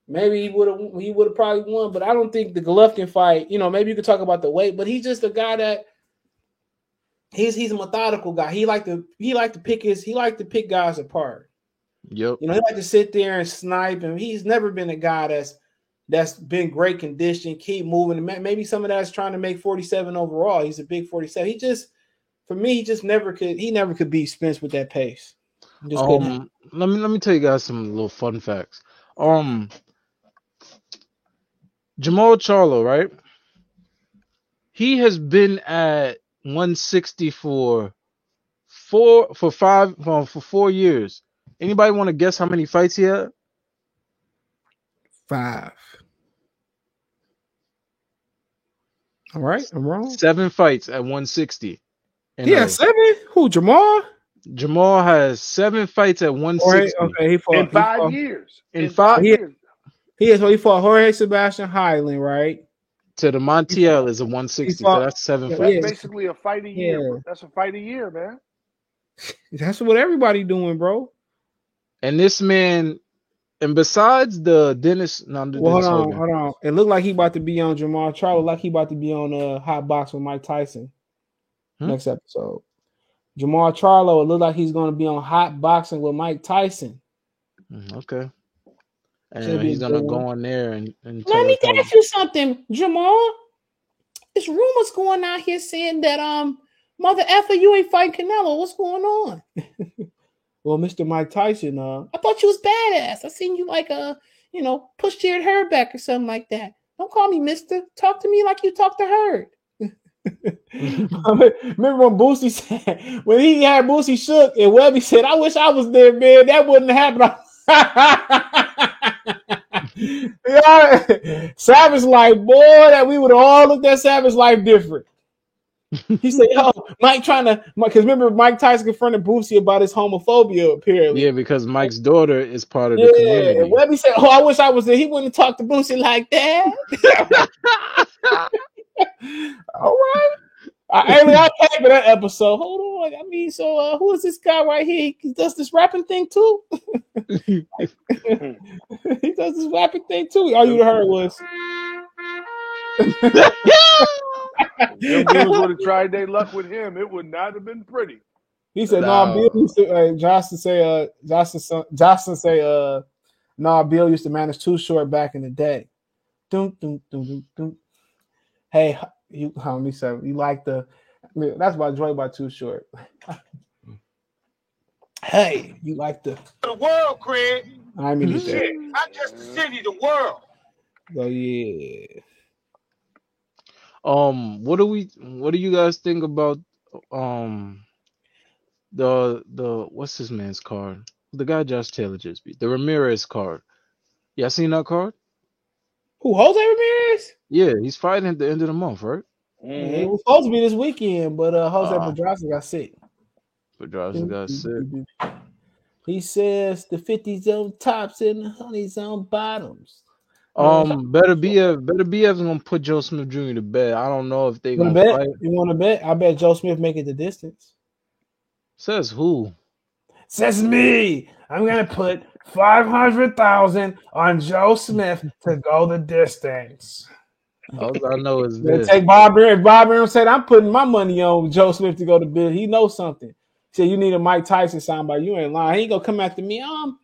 E: maybe he would have he would have probably won. But I don't think the Golovkin fight. You know, maybe you could talk about the weight, but he's just a guy that he's he's a methodical guy. He like to he like to pick his he like to pick guys apart.
I: Yep.
E: You know, he like to sit there and snipe, and he's never been a guy that's that's been great condition, keep moving. Maybe some of that's trying to make 47 overall. He's a big 47. He just for me, he just never could he never could beat Spence with that pace. Just.
I: Um, let me let me tell you guys some little fun facts. Um, Jermall Charlo, right? He has been at 160 for four for five for, for four years. Anybody want to guess how many fights he had?
E: Five. All right, I'm wrong.
I: Seven fights at 160. And,
E: Yeah,
I: uh,
E: seven. Who Jermall?
I: Jermall has seven fights at 160
E: okay, he fought
G: in
E: he
G: five
E: fought-
G: years.
I: in five
E: He,
G: years.
E: he is. So he fought Jorge Sebastian Heiland, right?
I: To the Montiel is a 160.
E: fought-
I: so that's seven
E: yeah,
G: That's
I: fights.
G: basically a fight a year.
E: Yeah.
G: That's a fight a year, man. [laughs]
E: That's what everybody doing, bro.
I: And this man, and besides the Dennis, no, the
E: Well, hold on,
I: Hogan.
E: hold on. It looked like he about to be on Jermall Charlo, like he about to be on uh Hot Box with Mike Tyson
I: Hmm?
E: next episode. Jermall Charlo, it looked like he's going to be on Hot Boxing with Mike Tyson.
I: Mm, Okay.
E: Should
I: And
E: be
I: he's gonna
E: good
I: go
E: one.
I: on there and, and
E: Let me
I: us
E: ask you something, Jermall. There's rumors going out here saying that um mother effer you ain't fighting Canelo. What's going on? [laughs] well, Mr. Mike Tyson, uh, I thought you was badass. I seen you like uh, you know, push Jarrett Hurd back or something like that. Don't call me Mister. Talk to me like you talk to Hurd. [laughs] Remember when Boosie said when he had Boosie shook and Webbie said, "I wish I was there, man. That wouldn't happen." [laughs] [laughs] yeah, Savage Life, boy, that we would have all looked at Savage Life different. He said, "Yo, Mike trying to," because remember Mike Tyson confronted Boosie about his homophobia. Apparently,
I: Yeah, because Mike's daughter is part of the
E: yeah.
I: community.
E: And Webbie said, "Oh, I wish I was there. He wouldn't talk to Boosie like that." [laughs] [laughs] All right. I, hey, I'll pay for that episode. Hold on. I mean, so uh, who is this guy right here? He does this rapping thing too. [laughs] he does this rapping thing too. All you heard was.
G: Them dudes would have tried their luck with him. It would not have been pretty.
E: He said,
I: No.
E: "No, Bill used to." Uh, Johnson say, "Uh, Johnson, son- Johnson say, uh, no, Bill used to manage too short back in the day." Dun, dun, dun, dun, dun. Hey, you, [laughs] homie, so you like the? That's by Joy by Too Short. hey, you like the?
H: The world, Craig.
E: I mean,
H: Shit, not just the city, the world.
E: Oh yeah.
I: Um, what do we? What do you guys think about um the the what's his man's card? The guy Josh Taylor just beat the Ramirez card. Y'all seen that card?
E: Who Jose Ramirez?
I: Yeah, he's fighting at the end of the month, right?
E: Yeah, it was supposed to be this weekend, but uh, Jose
I: Ah.
E: Pedraza got sick.
I: Pedraza got sick.
E: He says the 50 zone tops and the honey zone bottoms.
I: Um, Beterbiev, better BF's gonna put Joe Smith Jr. to bed. I don't know if they gonna
E: to bet?
I: fight.
E: You want to bet? I bet Joe Smith make it the distance.
I: Says who?
E: Says me. I'm gonna put five hundred thousand on Joe Smith to go the distance.
I: All I know is this.
E: take Bob Arum. Bob Arum said, "I'm putting my money on Joe Smith to go to bid. He knows something." He said, "You need a Mike Tyson soundbite. You ain't lying. He ain't gonna come after me. Um,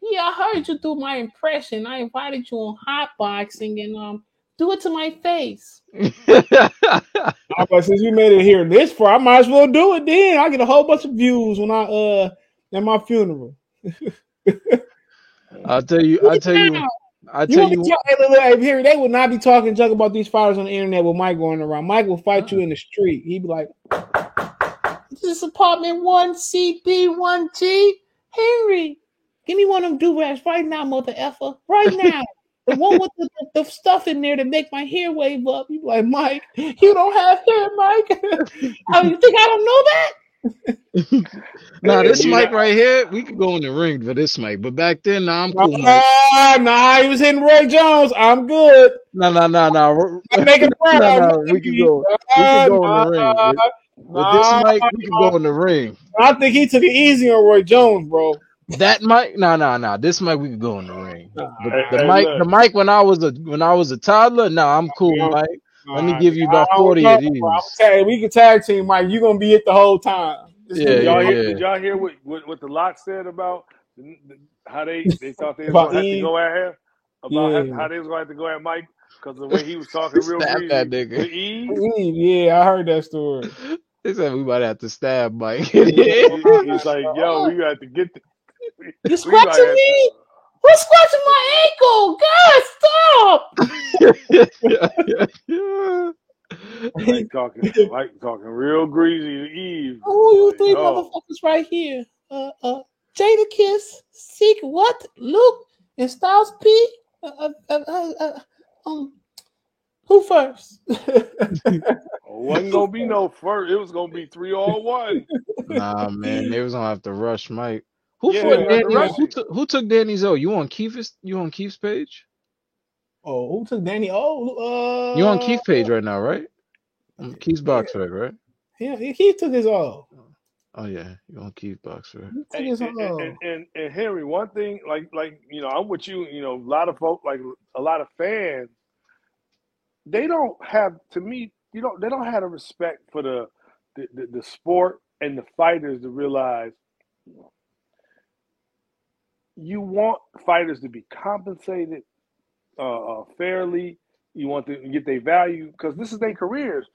E: yeah, I heard you do my impression. I invited you on hot boxing, and um, do it to my face." [laughs] Like, since you made it here this far, I might as well do it. Then I get a whole bunch of views when I uh at my funeral. [laughs]
I: I'll tell you. I'll tell you. I
E: You
I: tell you.
E: talk, hey, look, look, hey, here they would not be talking junk about these fighters on the internet with Mike going around. Mike will fight you in the street. He'd be like, "This is apartment one CB one G Henry, give me one of them do rags right now, mother effer, right [laughs] now." The one with the, the, stuff in there to make my hair wave up. You be like, Mike, you don't have hair, Mike. [laughs] oh, you think I don't know that?
I: Nah,
G: Hey,
I: this mic right here, we could go in the ring for this mic. But back then, nah, I'm cool, Mike.
E: Nah, nah, he was hitting Roy Jones. I'm good.
I: No, no, no, no.
E: I'm making
I: No,
E: proud.
I: no, we can go. We can go in the ring. With, with this
E: Nah,
I: mic, we can go in the ring.
E: I think he took it easy on Roy Jones, bro.
I: That mic, no, no, no. This mic, we could go in the ring. But the
G: hey,
I: mic,
G: look.
I: the mic when I was a when I was a toddler, no, I'm cool,
E: Yeah.
I: Mike. Let me give you about 40 of these.
E: bro. I'm saying we can tag team, Mike. You're gonna be it the whole time. This
I: Yeah,
G: Did y'all,
I: yeah,
G: hear,
I: yeah.
G: did y'all hear what, what, what the lot said about the- the- how they, they thought they was
E: About
G: gonna have to go at him? About how,
E: Yeah.
G: how they was gonna have to go at Mike because the way he was talking [laughs] real
I: Stab
G: greasy
I: that nigga.
G: Eve.
E: Yeah, I heard that story. [laughs]
I: They said we might have to stab Mike.
G: He- [laughs] He's like, yo, we got to get the.
E: You
G: we might
E: scratching
G: to-
E: me? Who's scratching my ankle? God, stop! [laughs]
G: Yeah, Mike talking, Mike talking real greasy to Eve.
E: Who you
G: Like,
E: three
G: oh.
E: motherfuckers right here? Uh, uh, Jadakiss, Seek what? Luke and Styles P. Uh, uh, uh, uh, uh, um, who first? [laughs]
G: wasn't gonna be no first. It was gonna be three on one.
I: nah, man, they was gonna have to rush Mike. Who
G: Yeah,
I: fought
G: they had to
I: Danny?
G: rush
I: Who
G: him.
I: took who took Danny's O? You on Keith's? You on Keith's page?
E: oh, who took Danny? Oh, uh,
I: You on Keith's page right now, right? Keith's box fight, right?
E: Yeah, he, he took his all.
I: Oh yeah, you on Keith's box fight?
E: He took
G: And,
E: his
G: and,
E: all.
G: and, and, and Henry, one thing, like like you know, I'm with you. You know, a lot of folk, like a lot of fans, they don't have. To me, you know, they don't have a respect for the the, the, the sport and the fighters to realize you want fighters to be compensated uh, uh, fairly. You want to get their value because this is their careers.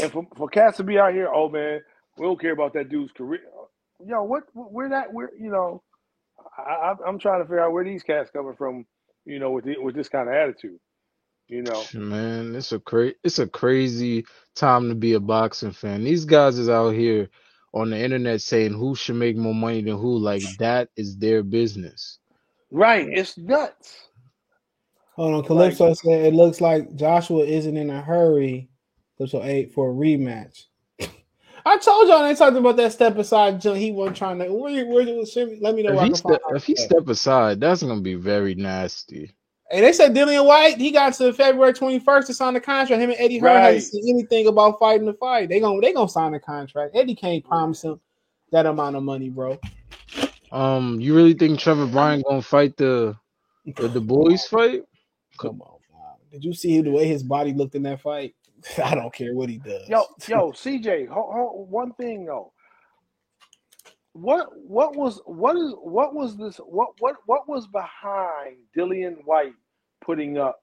G: And for, for cats to be out here, oh man, we don't care about that dude's career. Yo, what, where that, where you know, I, I'm trying to figure out where these cats coming from. You know, with the, with this kind of attitude. You know,
I: Man, it's a cra- it's a crazy time to be a boxing fan. These guys is out here on the internet saying who should make more money than who. Like that is their business.
G: right? It's nuts.
E: Hold on, Calypso said it looks like Joshua isn't in a hurry. Calypso eight for a rematch. [laughs] I told y'all they talked about that step aside. jump. He wasn't trying to. Where, you where, let me know.
I: If
E: where I
I: he
E: can
I: step
E: find
I: if he step aside, that's gonna be very nasty.
E: Hey, they said Dillian Whyte. He got to February twenty first to sign the contract. Him and Eddie Hearn
G: Right.
E: hasn't seen anything about fighting the fight. They gonna they gonna sign the contract. Eddie can't promise him that amount of money, bro.
I: Um, you really think Trevor Bryan gonna fight the the, the boys fight?
E: Come on, man. Did you see the way his body looked in that fight? [laughs] I don't care what he does.
G: Yo, yo, CJ, ho, ho, one thing though. What what was what is what was this what what what was behind Dillian Whyte putting up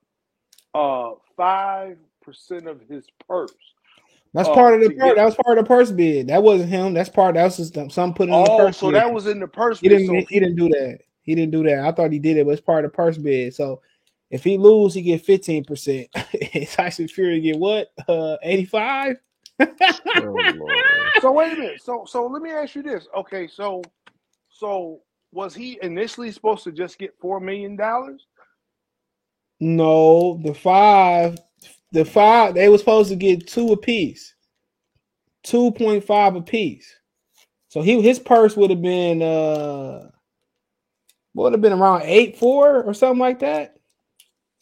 G: uh five percent of his purse?
E: That's
G: uh,
E: part of the purse. That was part of the purse bid. That wasn't him. That's part. That was just some put in the
G: Oh,
E: purse.
G: so
E: bid.
G: that was in the purse
E: He didn't.
G: So
E: he didn't do that. He didn't do that. I thought he did it, but it's part of the purse bid. So If he lose, he get 15%. Tyson Fury to get what? Uh 85?
I: Oh,
G: So wait a minute. So so let me ask you this. Okay, so so was he initially supposed to just get four million dollars?
E: No, the five, the five, they were supposed to get two apiece. 2.5 apiece. So he his purse would have been uh would have been around eight four or something like that.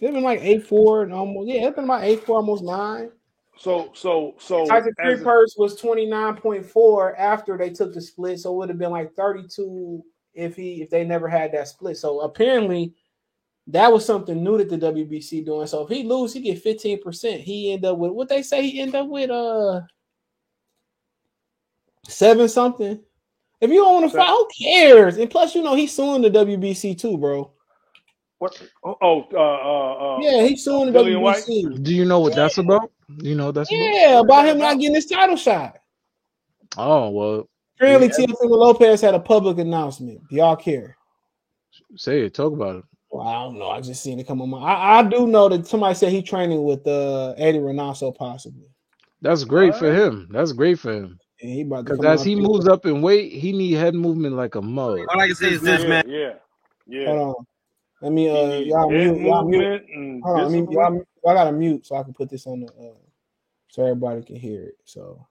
E: It'd been like eight four and almost yeah, it's been about eight four, almost nine.
G: So so so
E: Tyson Fury purse was 29.4 after they took the split, so it would have been like 32 if he if they never had that split. So apparently that was something new that the WBC doing. So if he lose, he get 15%. He end up with what they say he end up with uh seven something. If you don't want to fight, who cares? And plus, you know, he's suing the WBC too, bro.
G: What? Oh, oh, uh, uh,
E: Yeah, he's suing the WBC.
I: Do you know what that's about? Do you know that's
E: Yeah, about him not getting his title shot.
I: Oh well,
E: Apparently,
I: Yeah.
E: Teofimo Lopez had a public announcement. Do y'all care?
I: say it. Talk about it.
E: Well, I don't know. I just seen it come on my. I, I do know that somebody said he's training with uh Eddie Renato possibly.
I: That's great for him. That's great for him.
E: And he
I: Because as he moves up in weight, he need head movement like a mug.
J: All I can say is this,
G: yeah,
J: man.
G: yeah, yeah.
E: Hold on. Let me uh y'all mute. Y'all mute. Hold on. I mean,
G: discipline.
E: y'all, y'all gotta mute so I can put this on the uh so everybody can hear it. So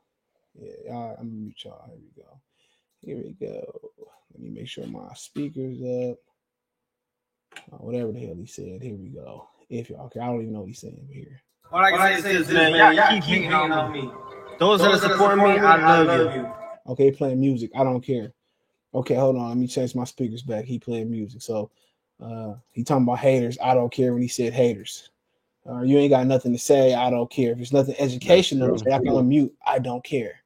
E: yeah, y'all, I'm gonna mute y'all. Here we go. Here we go. Let me make sure my speakers up. Uh, whatever the hell he said. Here we go. If y'all okay, I don't even know what he's saying here.
J: All I can say is this, man. Y'all, y'all keep hating on me. Those that are supporting me, I love you.
E: Okay, playing music. I don't care. Okay, hold on. Let me change my speakers back. He playing music. So uh he talking about haters. I don't care when he said haters. Uh, you ain't got nothing to say. I don't care. If it's nothing educational. I can unmute. I don't care. [laughs]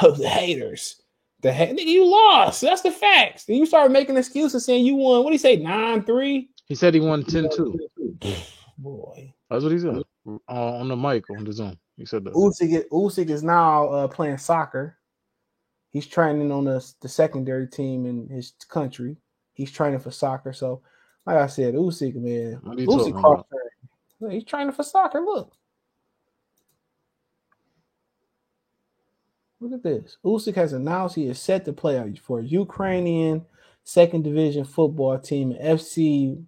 E: Oh, the haters. The ha- nigga, you lost. That's the facts. Then you start making excuses saying you won. What do you say? Nine three.
I: He said he won 10-2. [sighs]
E: Boy,
I: That's what he said uh, on the mic on the Zoom. He said that.
E: Usyk, Usyk is now uh, playing soccer. He's training on the, the secondary team in his country. He's training for soccer. So, like I said, Usyk, man,
I: What are you
E: Usyk cross
I: about?
E: He's training for soccer. Look, look at this. Usyk has announced he is set to play for a Ukrainian second division football team, FC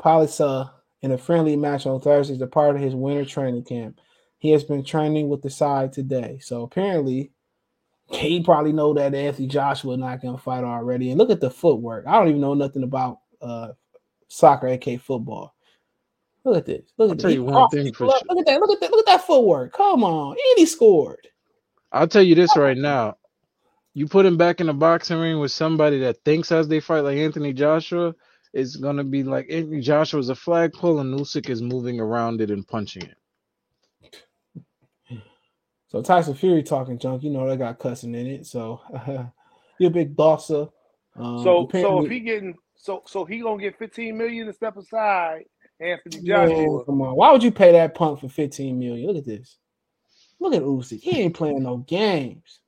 E: Polissya, in a friendly match on Thursday as a part of his winter training camp. He has been training with the side today. So apparently, [laughs] he probably know that Anthony Joshua not gonna fight already. And look at the footwork. I don't even know nothing about uh soccer, aka football. Look at this. Look at
I: I'll
E: at
I: tell you
E: He
I: one
E: crossed
I: thing for
E: look,
I: sure.
E: look at that. Look at that. Look at that footwork. Come on. And he scored.
I: I'll tell you this right now. You put him back in the boxing ring with somebody that thinks as they fight like Anthony Joshua, it's gonna be like Anthony Joshua's a flagpole and Usyk is moving around it and punching it. [sighs]
E: So Tyson Fury talking junk, you know they got cussing in it. So [laughs] you're a big bosser. Um,
G: So so if he getting so so he gonna get 15 million to step aside Anthony
E: Man,
G: Joshua.
E: come on. Why would you pay that punk for 15 million? Look at this. Look at Usyk. He ain't playing no games.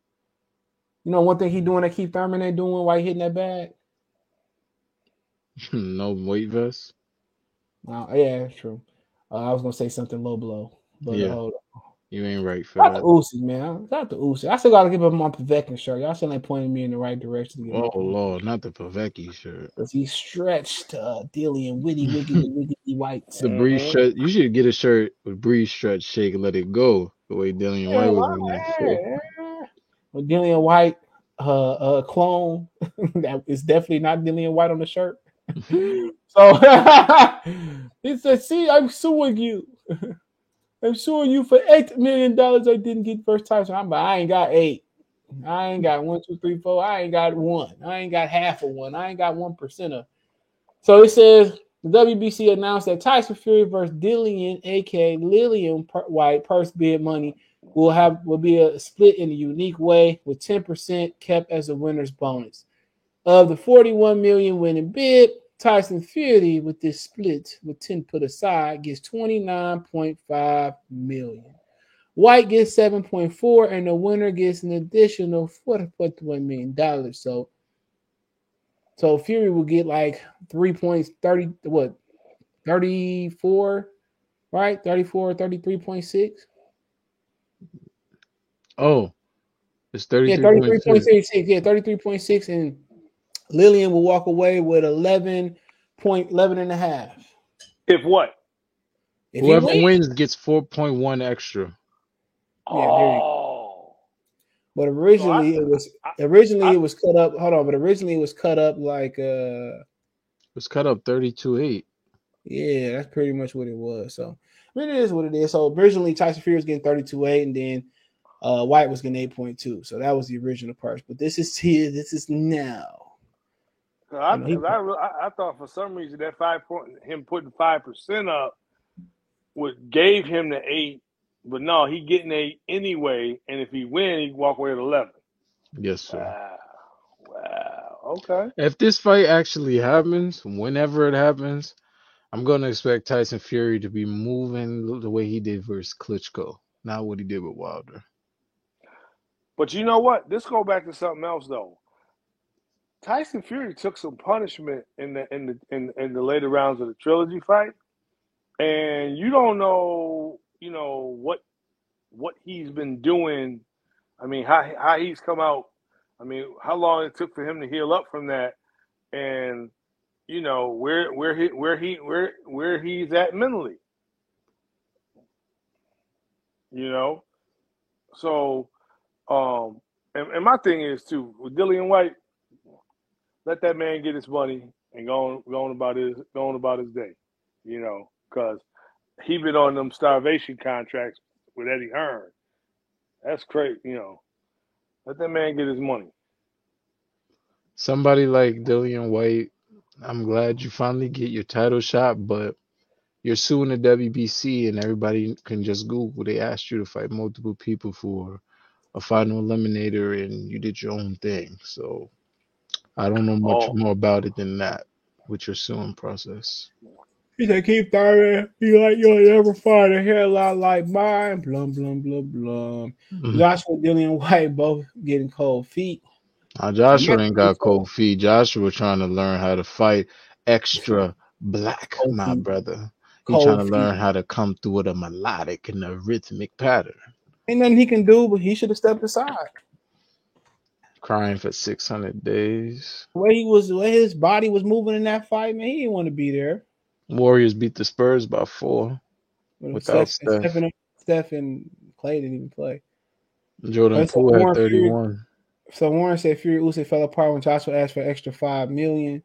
E: You know one thing he doing that Keith Thurman ain't doing while he hitting that bag? [laughs]
I: no weight vest.
E: Uh, yeah, that's true. Uh, I was gonna say something low blow, but
I: Yeah.
E: uh, hold on.
I: You ain't right for
E: Shout out to
I: that.
E: Usyk, man. Shout out to Usyk. I still gotta give him my Povetkin shirt. Y'all still ain't pointing me in the right direction to get
I: Oh Lord, not the Povetkin shirt.
E: because he stretched uh, Dilly and Witty Wiggity [laughs] Wiggity White.
I: The breeze
G: Mhm.
I: stretch. You should get a shirt with breeze stretch, shake, and let it go. The way Dillian
E: Yeah,
I: White was
E: well,
I: in there.
E: yeah, yeah. Well, Dillian Whyte, uh, uh, clone [laughs] that is definitely not Dillian Whyte on the shirt. [laughs] so he said, "See, I'm suing you. I'm suing you for eight million dollars I didn't get first time." So I'm, like, I ain't got eight. I ain't got one, two, three, four. I ain't got one. I ain't got half of one. I ain't got one of. So it says the WBC announced that Tyson Fury versus Dillian, aka Lillian White, purse bid money will have will be a split in a unique way with 10% kept as a winner's bonus. Of the 41 million winning bid, Tyson Fury with this split with 10 put aside gets 29.5 million. Whyte gets 7.4 and the winner gets an additional 4.1 million dollars. So so Fury will get like 3 points 30 what 34, right? 34, 33.6.
I: Oh, it's
E: Yeah,
I: 33.6.
E: Yeah, 33.6. And Lillian will walk away with 11 point 11 and a half.
G: If what?
E: If he
I: Whoever
E: wins,
I: wins gets 4.1 extra.
E: Yeah,
G: Oh,
E: but originally it was originally
G: I-
E: it was cut up. Hold on, but originally it was cut up like uh
I: it was cut up 32-8.
E: yeah, that's pretty much what it was. So I mean, it is what it is. So originally Tyson Fury was getting 32-8 and then uh Whyte was getting 8.2. So that was the original parts. But this is here, [laughs] this is now.
G: 'Cause I,
E: he-
G: I, I, I thought for some reason that five point him putting five percent up would gave him the eight, but no, he getting eight anyway. And if he win, he walk away with eleven.
I: Yes, sir.
G: Wow, wow, okay.
I: If this fight actually happens, whenever it happens, I'm gonna expect Tyson Fury to be moving the way he did versus Klitschko, not what he did with Wilder.
G: But you know what? This go back to something else though. Tyson Fury took some punishment in the in the in, in the later rounds of the trilogy fight, and you don't know, you know what what he's been doing. I mean, how how he's come out. I mean, how long it took for him to heal up from that, and you know where where he where he where where he's at mentally. You know, so um, and, and my thing is too with Dillian White, let that man get his money and go on, go on about his go on about his day, you know, because he been on them starvation contracts with Eddie Hearn. That's crazy, you know. Let that man get his money.
I: Somebody like Dillian Whyte, I'm glad you finally get your title shot, but you're suing the WBC and everybody can just Google. They asked you to fight multiple people for a final eliminator and you did your own thing. So I don't know much
G: Oh.
I: more about it than that with your suing process.
E: He said, keep throwing. He like, you'll never find a hair lot like mine. Blum, blum, blum, blum.
I: Mhm.
E: Joshua Dillian Whyte both getting cold feet.
I: Now Joshua ain't got cold feet. Joshua trying to learn how to fight extra black,
E: Cold
I: my
E: feet.
I: brother. He
E: Cold
I: trying to
E: feet.
I: learn how to come through with a melodic and a rhythmic pattern.
E: Ain't nothing he can do, but he should have stepped aside.
I: Crying for 600 days.
E: The way he was, the way his body was moving in that fight, man, he didn't want to be there.
I: Warriors beat the Spurs by four
E: But
I: without
E: Steph,
I: Steph.
E: Steph, and, Steph and Clay didn't even play.
I: Jordan
E: That's
I: Poole had
E: Warren Fury-
I: 31.
E: So Warren said Fury Usyk fell apart when Joshua asked for extra five million.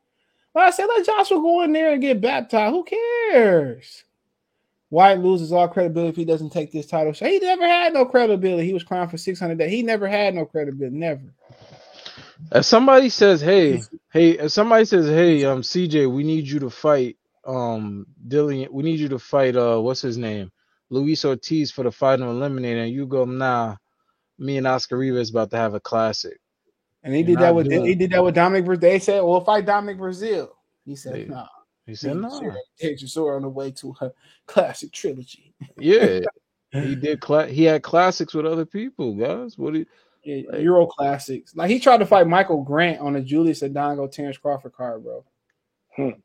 E: Well, I said let Joshua go in there and get baptized. Who cares? Whyte loses all credibility if he doesn't take this title So He never had no credibility. He was crying for six hundred days. He never had no credibility. Never.
I: If somebody says, "Hey, hey," if somebody says, "Hey, um, CJ, we need you to fight, um, Dillian, we need you to fight, uh, what's his name, Luis Ortiz for the final eliminator," and you go, "Nah, me and Oscar Rivas about to have a classic."
E: And he
I: You're
E: did that with he did that with Dominic Breazeale. They said, "Well, fight Dominic Breazeale." He said,
I: They-
E: "No."
I: He said, "No."
E: Tetrisora on the way to her classic trilogy.
I: Yeah, [laughs] he did. Cla- he had classics with other people, guys. What do you?
E: Yeah, Euro classics. Like he tried to fight Michael Grant on a Julius Indongo Terence Crawford card, bro.
I: Hmm. [laughs]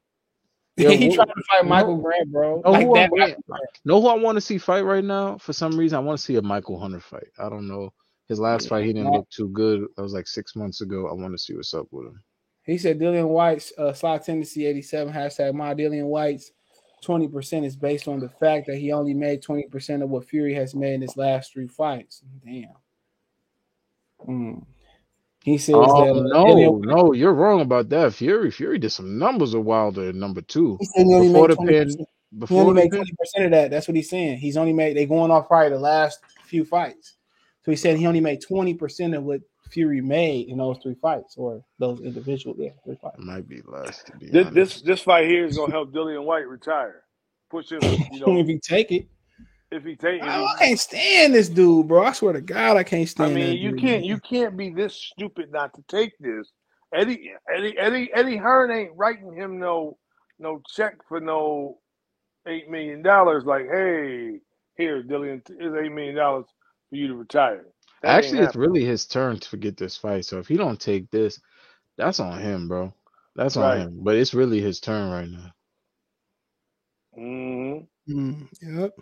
I: Yeah,
E: he
I: who-
E: tried to fight
I: no-
E: Michael Grant, bro.
I: No,
E: like
I: who, I,
E: that.
I: wait, know who I want to see fight right now? For some reason, I want to see a Michael Hunter fight. I don't know. His last fight, he didn't
E: No.
I: look too good. That was like six months ago. I want to see what's up with him.
E: He said Dillian Whyte's uh, slot tendency 87 hashtag my Dillian Whyte's 20% is based on the fact that he only made 20% of what Fury has made in his last three fights. Damn. Mm. He says
I: Oh
E: that uh,
I: no,
E: Dillian,
I: no, you're wrong about that. Fury, Fury did some numbers with Wilder at number two
E: he said he only
I: before
E: made
I: the
E: 20%.
I: pin.
E: He
I: Before
E: only made 20% of that. That's what he's saying. He's only made they going off probably the last few fights. So he said he only made 20% of what Fury made in those three fights or those individual yeah, three fights.
I: might be less to be
G: This
I: honest.
G: this, this fight here is gonna help Dillian Whyte retire. Push him, you [laughs] know,
E: if he take it.
G: If he take.
E: I, I can't stand this dude, bro. I swear to God, I can't stand.
G: I
E: stand.
G: mean,
E: that
G: you
E: dude,
G: can't
E: man.
G: you can't be this stupid not to take this. Eddie Eddie Eddie Eddie Hearn ain't writing him no no check for no eight million dollars. Like, hey, here, Dillian, here's eight million dollars for you to retire. That
I: Actually, it's really his turn to get this fight. So if he don't take this, that's on him, bro. That's on
G: Right.
I: him. But it's really his turn right now.
G: hmm
E: Mm, yep.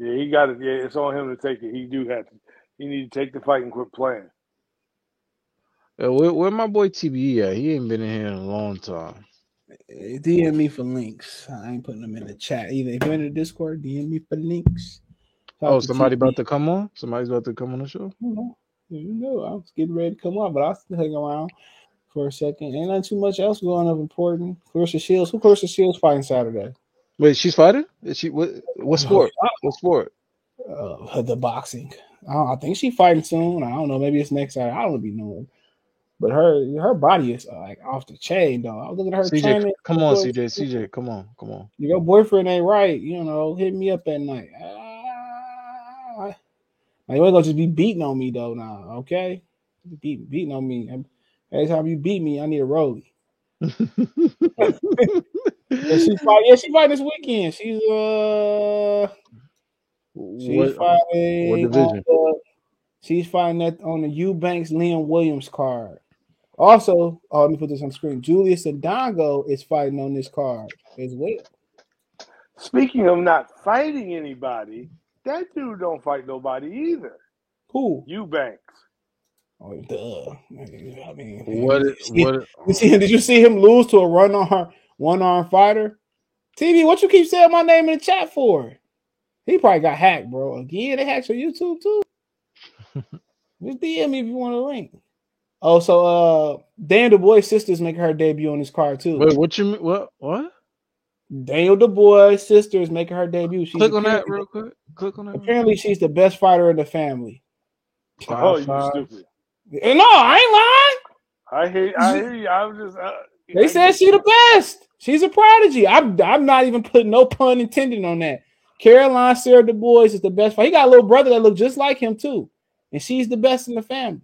G: Yeah, he got it. Yeah, it's on him to take it. He do have to. He need to take the fight and quit playing.
I: Uh, where, where my boy TBE at? He ain't been in here in a long time.
E: DM me for links. I ain't putting them in the chat either. If you're in the Discord, DM me for links. Talk
I: Oh, somebody
E: TB.
I: about to come on? Somebody's about to come on the show?
E: You know, you know, I was getting ready to come on, but I'll still hang around for a second. Ain't not too much else going up important. Claressa Shields. Who Claressa Shields fighting Saturday?
I: Wait, she's fighting? Is she what what sport? What sport?
E: Uh, the boxing. I, I think she's fighting soon. I don't know. Maybe it's next Saturday. I don't be knowing. But her her body is uh, like off the chain, though. I was looking at her
I: CJ,
E: training.
I: come on, CJ, CJ, come on, come on.
E: Your boyfriend ain't right. You know, hit me up at night. Ah, like, you ain't gonna just be beating on me though. Now, okay? Beat, beating on me. Every time you beat me, I need a rollie. [laughs] Yeah, she fight. Yeah, she fighting this weekend. She's uh, she's
I: What
E: fighting.
I: what
E: on
I: division?
E: the- she's fighting that on the Eubanks Liam Williams card. Also, oh, let me put this on the screen. Julius Indongo is fighting on this card as well.
G: Speaking of not fighting anybody, that dude don't fight nobody either.
E: Who?
G: Eubanks.
E: Oh, duh. I mean,
I: What
E: did you see-
I: what
E: you see, did you see him lose to a run on one arm fighter? TV, what you keep saying my name in the chat for? He probably got hacked, bro. Again, they hacked your YouTube too. [laughs] Just DM me if you want a link. Oh, so uh Daniel Dubois' sister's making her debut on this card too.
I: wait, what you mean? What what?
E: Daniel Dubois' sister is making her debut. She's
I: Click on that real quick. Click on that.
E: Apparently, she's the best fighter in the family.
I: Oh,
G: Oh,
I: Five,
G: you stupid.
E: And No, I ain't lying.
G: I hear, I hear you. I was just. Uh,
E: They said she the best. She's a prodigy. I'm I'm not even putting no pun intended on that. Caroline Sarah Dubois is the best. He got a little brother that look just like him too, and she's the best in the family.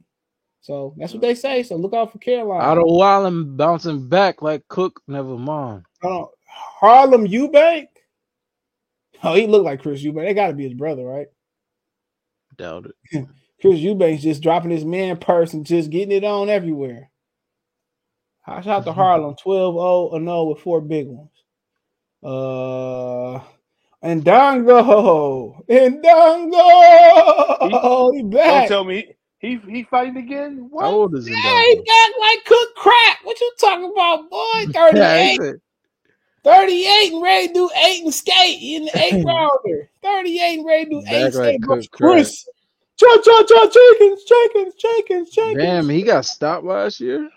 E: So that's what they say. So look out for Caroline.
I: Out of a while and bouncing back like Cook. Never mind.
E: On. Harlem Eubank. Oh, he looked like Chris Eubank. They got to be his brother, right?
I: Doubt it. [laughs]
E: Chris Eubanks just dropping his man purse and just getting it on everywhere. Shout out to Harlem 12 0 and 0 with four big ones. Uh and Dongo and Dongo he back.
G: Don't tell me he he fighting again. What?
I: How old is he?
E: Yeah, he back like cook crack. What you talking about, boy? [laughs] 38,
I: Yeah,
E: 38 and ready to do eight and skate in the eight [laughs] rounder. 38 and ready to do eight
I: like
E: skate.
I: cook
E: versus
I: crack.
E: Chris. Cha cha cha chickens, chickens, chickens, chickens.
I: Damn, he got stopped last year.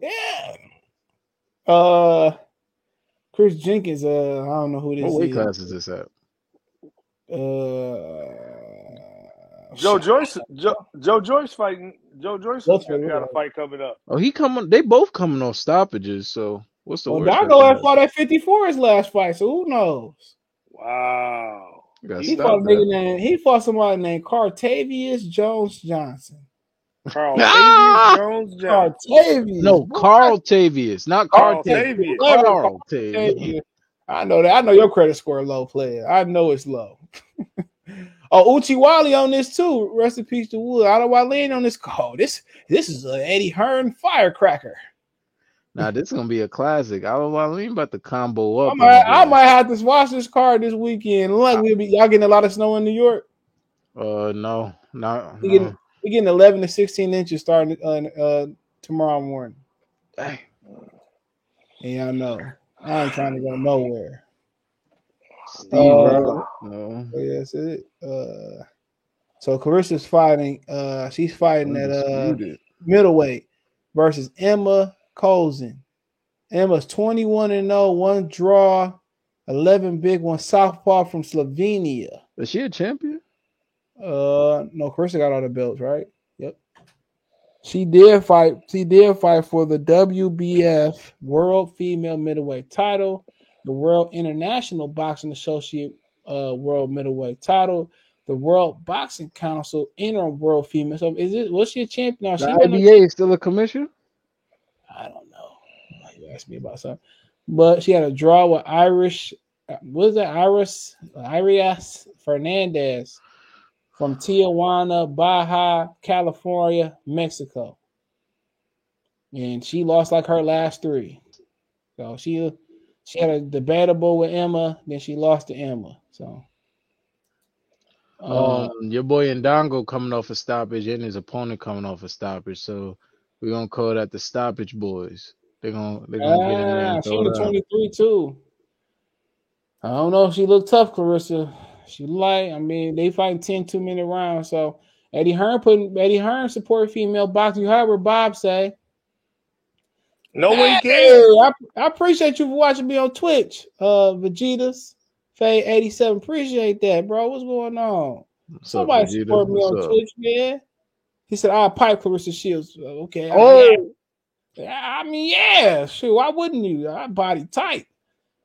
E: Yeah. [laughs] Uh, Chris Jenkins. Uh, I don't know who this.
I: What weight
E: is.
I: class is this at?
E: Uh,
G: Joe Joyce. Joe, Joe Joyce fighting. Joe Joyce got,
E: what-
G: a fight coming up.
I: Oh, he coming. They both coming off stoppages. So what's the
E: Well,
I: worst? that
E: had fought at 54 his last fight, so who knows?
G: Wow.
E: He fought a nigga named he fought somebody named Cartavius Jones Johnson.
G: Carl
I: Ah!
G: Jones Johnson.
E: Cartavius.
I: No. Carl Tavius, not
G: Carl
I: Cartavius.
G: Tavius.
E: Whatever,
I: Carl Tavius.
E: I know that. I know your credit score low, player. I know it's low. [laughs] oh, Uchi Wally on this too. Rest in peace to Wood. Otto Wale on this call. This this is a Eddie Hearn firecracker.
I: Now this is gonna be a classic. I was ain't about the combo
E: I
I: up.
E: might, I might have to watch this card this weekend. Look, we'll be y'all getting a lot of snow in New York.
I: Uh, no, not. No.
E: Getting we getting 11 to 16 inches starting uh, uh tomorrow morning.
I: Dang.
E: And y'all know I ain't trying to go nowhere.
I: Steve
E: Uh,
I: No.
E: So yeah, that's it. Uh, so Carissa's fighting. Uh, she's fighting at uh middleweight versus Emma Kozin. Emma's 21 and 0, one draw, 11 big one, southpaw from Slovenia.
I: Is she a champion?
E: Uh, no, Carissa got all the belts, right? Yep. She did fight. She did fight for the WBF World Female Middleweight Title, the World International Boxing Associate uh, World Middleweight Title, the World Boxing Council Interim World Female. So is it? Was she a champion? Now,
I: The
E: she won a-
I: IBA is still a commission.
E: I don't know. You asked me about something, but she had a draw with Irish. uh, What is that? Iris Arias Fernandez from Tijuana, Baja, California, Mexico, and she lost like her last three. So she she had a debatable with Emma, then she lost to Emma. So uh,
I: Um, your boy Indongo coming off a stoppage and his opponent coming off a stoppage. So we're gonna call that the stoppage boys. They're gonna they're gonna get in there
E: ah, she was 23 too. I don't know if she looked tough, Claressa. She like, I mean, they fight 10 two minute rounds. So Eddie Hearn putting Eddie Hearn support female boxing. You heard what Bob say.
F: No way,
E: Hey,
F: can.
E: I, I appreciate you for watching me on Twitch. Uh Vegetas, Fade 87. Appreciate that, bro. What's going on?
I: What's
E: Somebody
I: Vegeta?
E: support me
I: What's
E: on
I: up?
E: Twitch, man. He said, I'll pipe Claressa Shields. Okay. I-
I: Oh,
E: I mean, yeah, sure. Why wouldn't you? I body tight.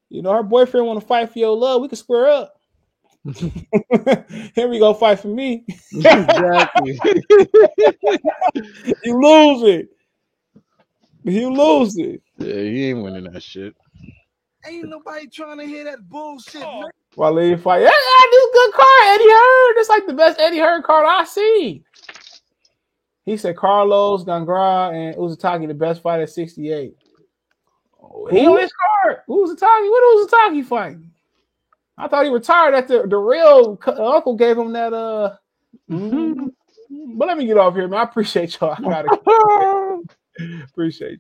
E: You know, her boyfriend want to fight for your love. We can square up. [laughs] Here we go fight for me.
I: exactly. [laughs]
E: you lose it. You lose it.
I: yeah, he ain't winning that shit.
H: Ain't nobody trying to hear that bullshit, oh. man.
E: While they fight, yeah, yeah, this good card, Eddie Hearn. It's like the best Eddie Hearn card I see. He said Carlos Gongora and Uzcategui the best fight at 68. He on his card. Uzcategui, what Uzcategui fighting? I thought he retired after the real uncle gave him that. Uh, mm. but let me get off here, man. I appreciate y'all. I gotta [laughs] appreciate you.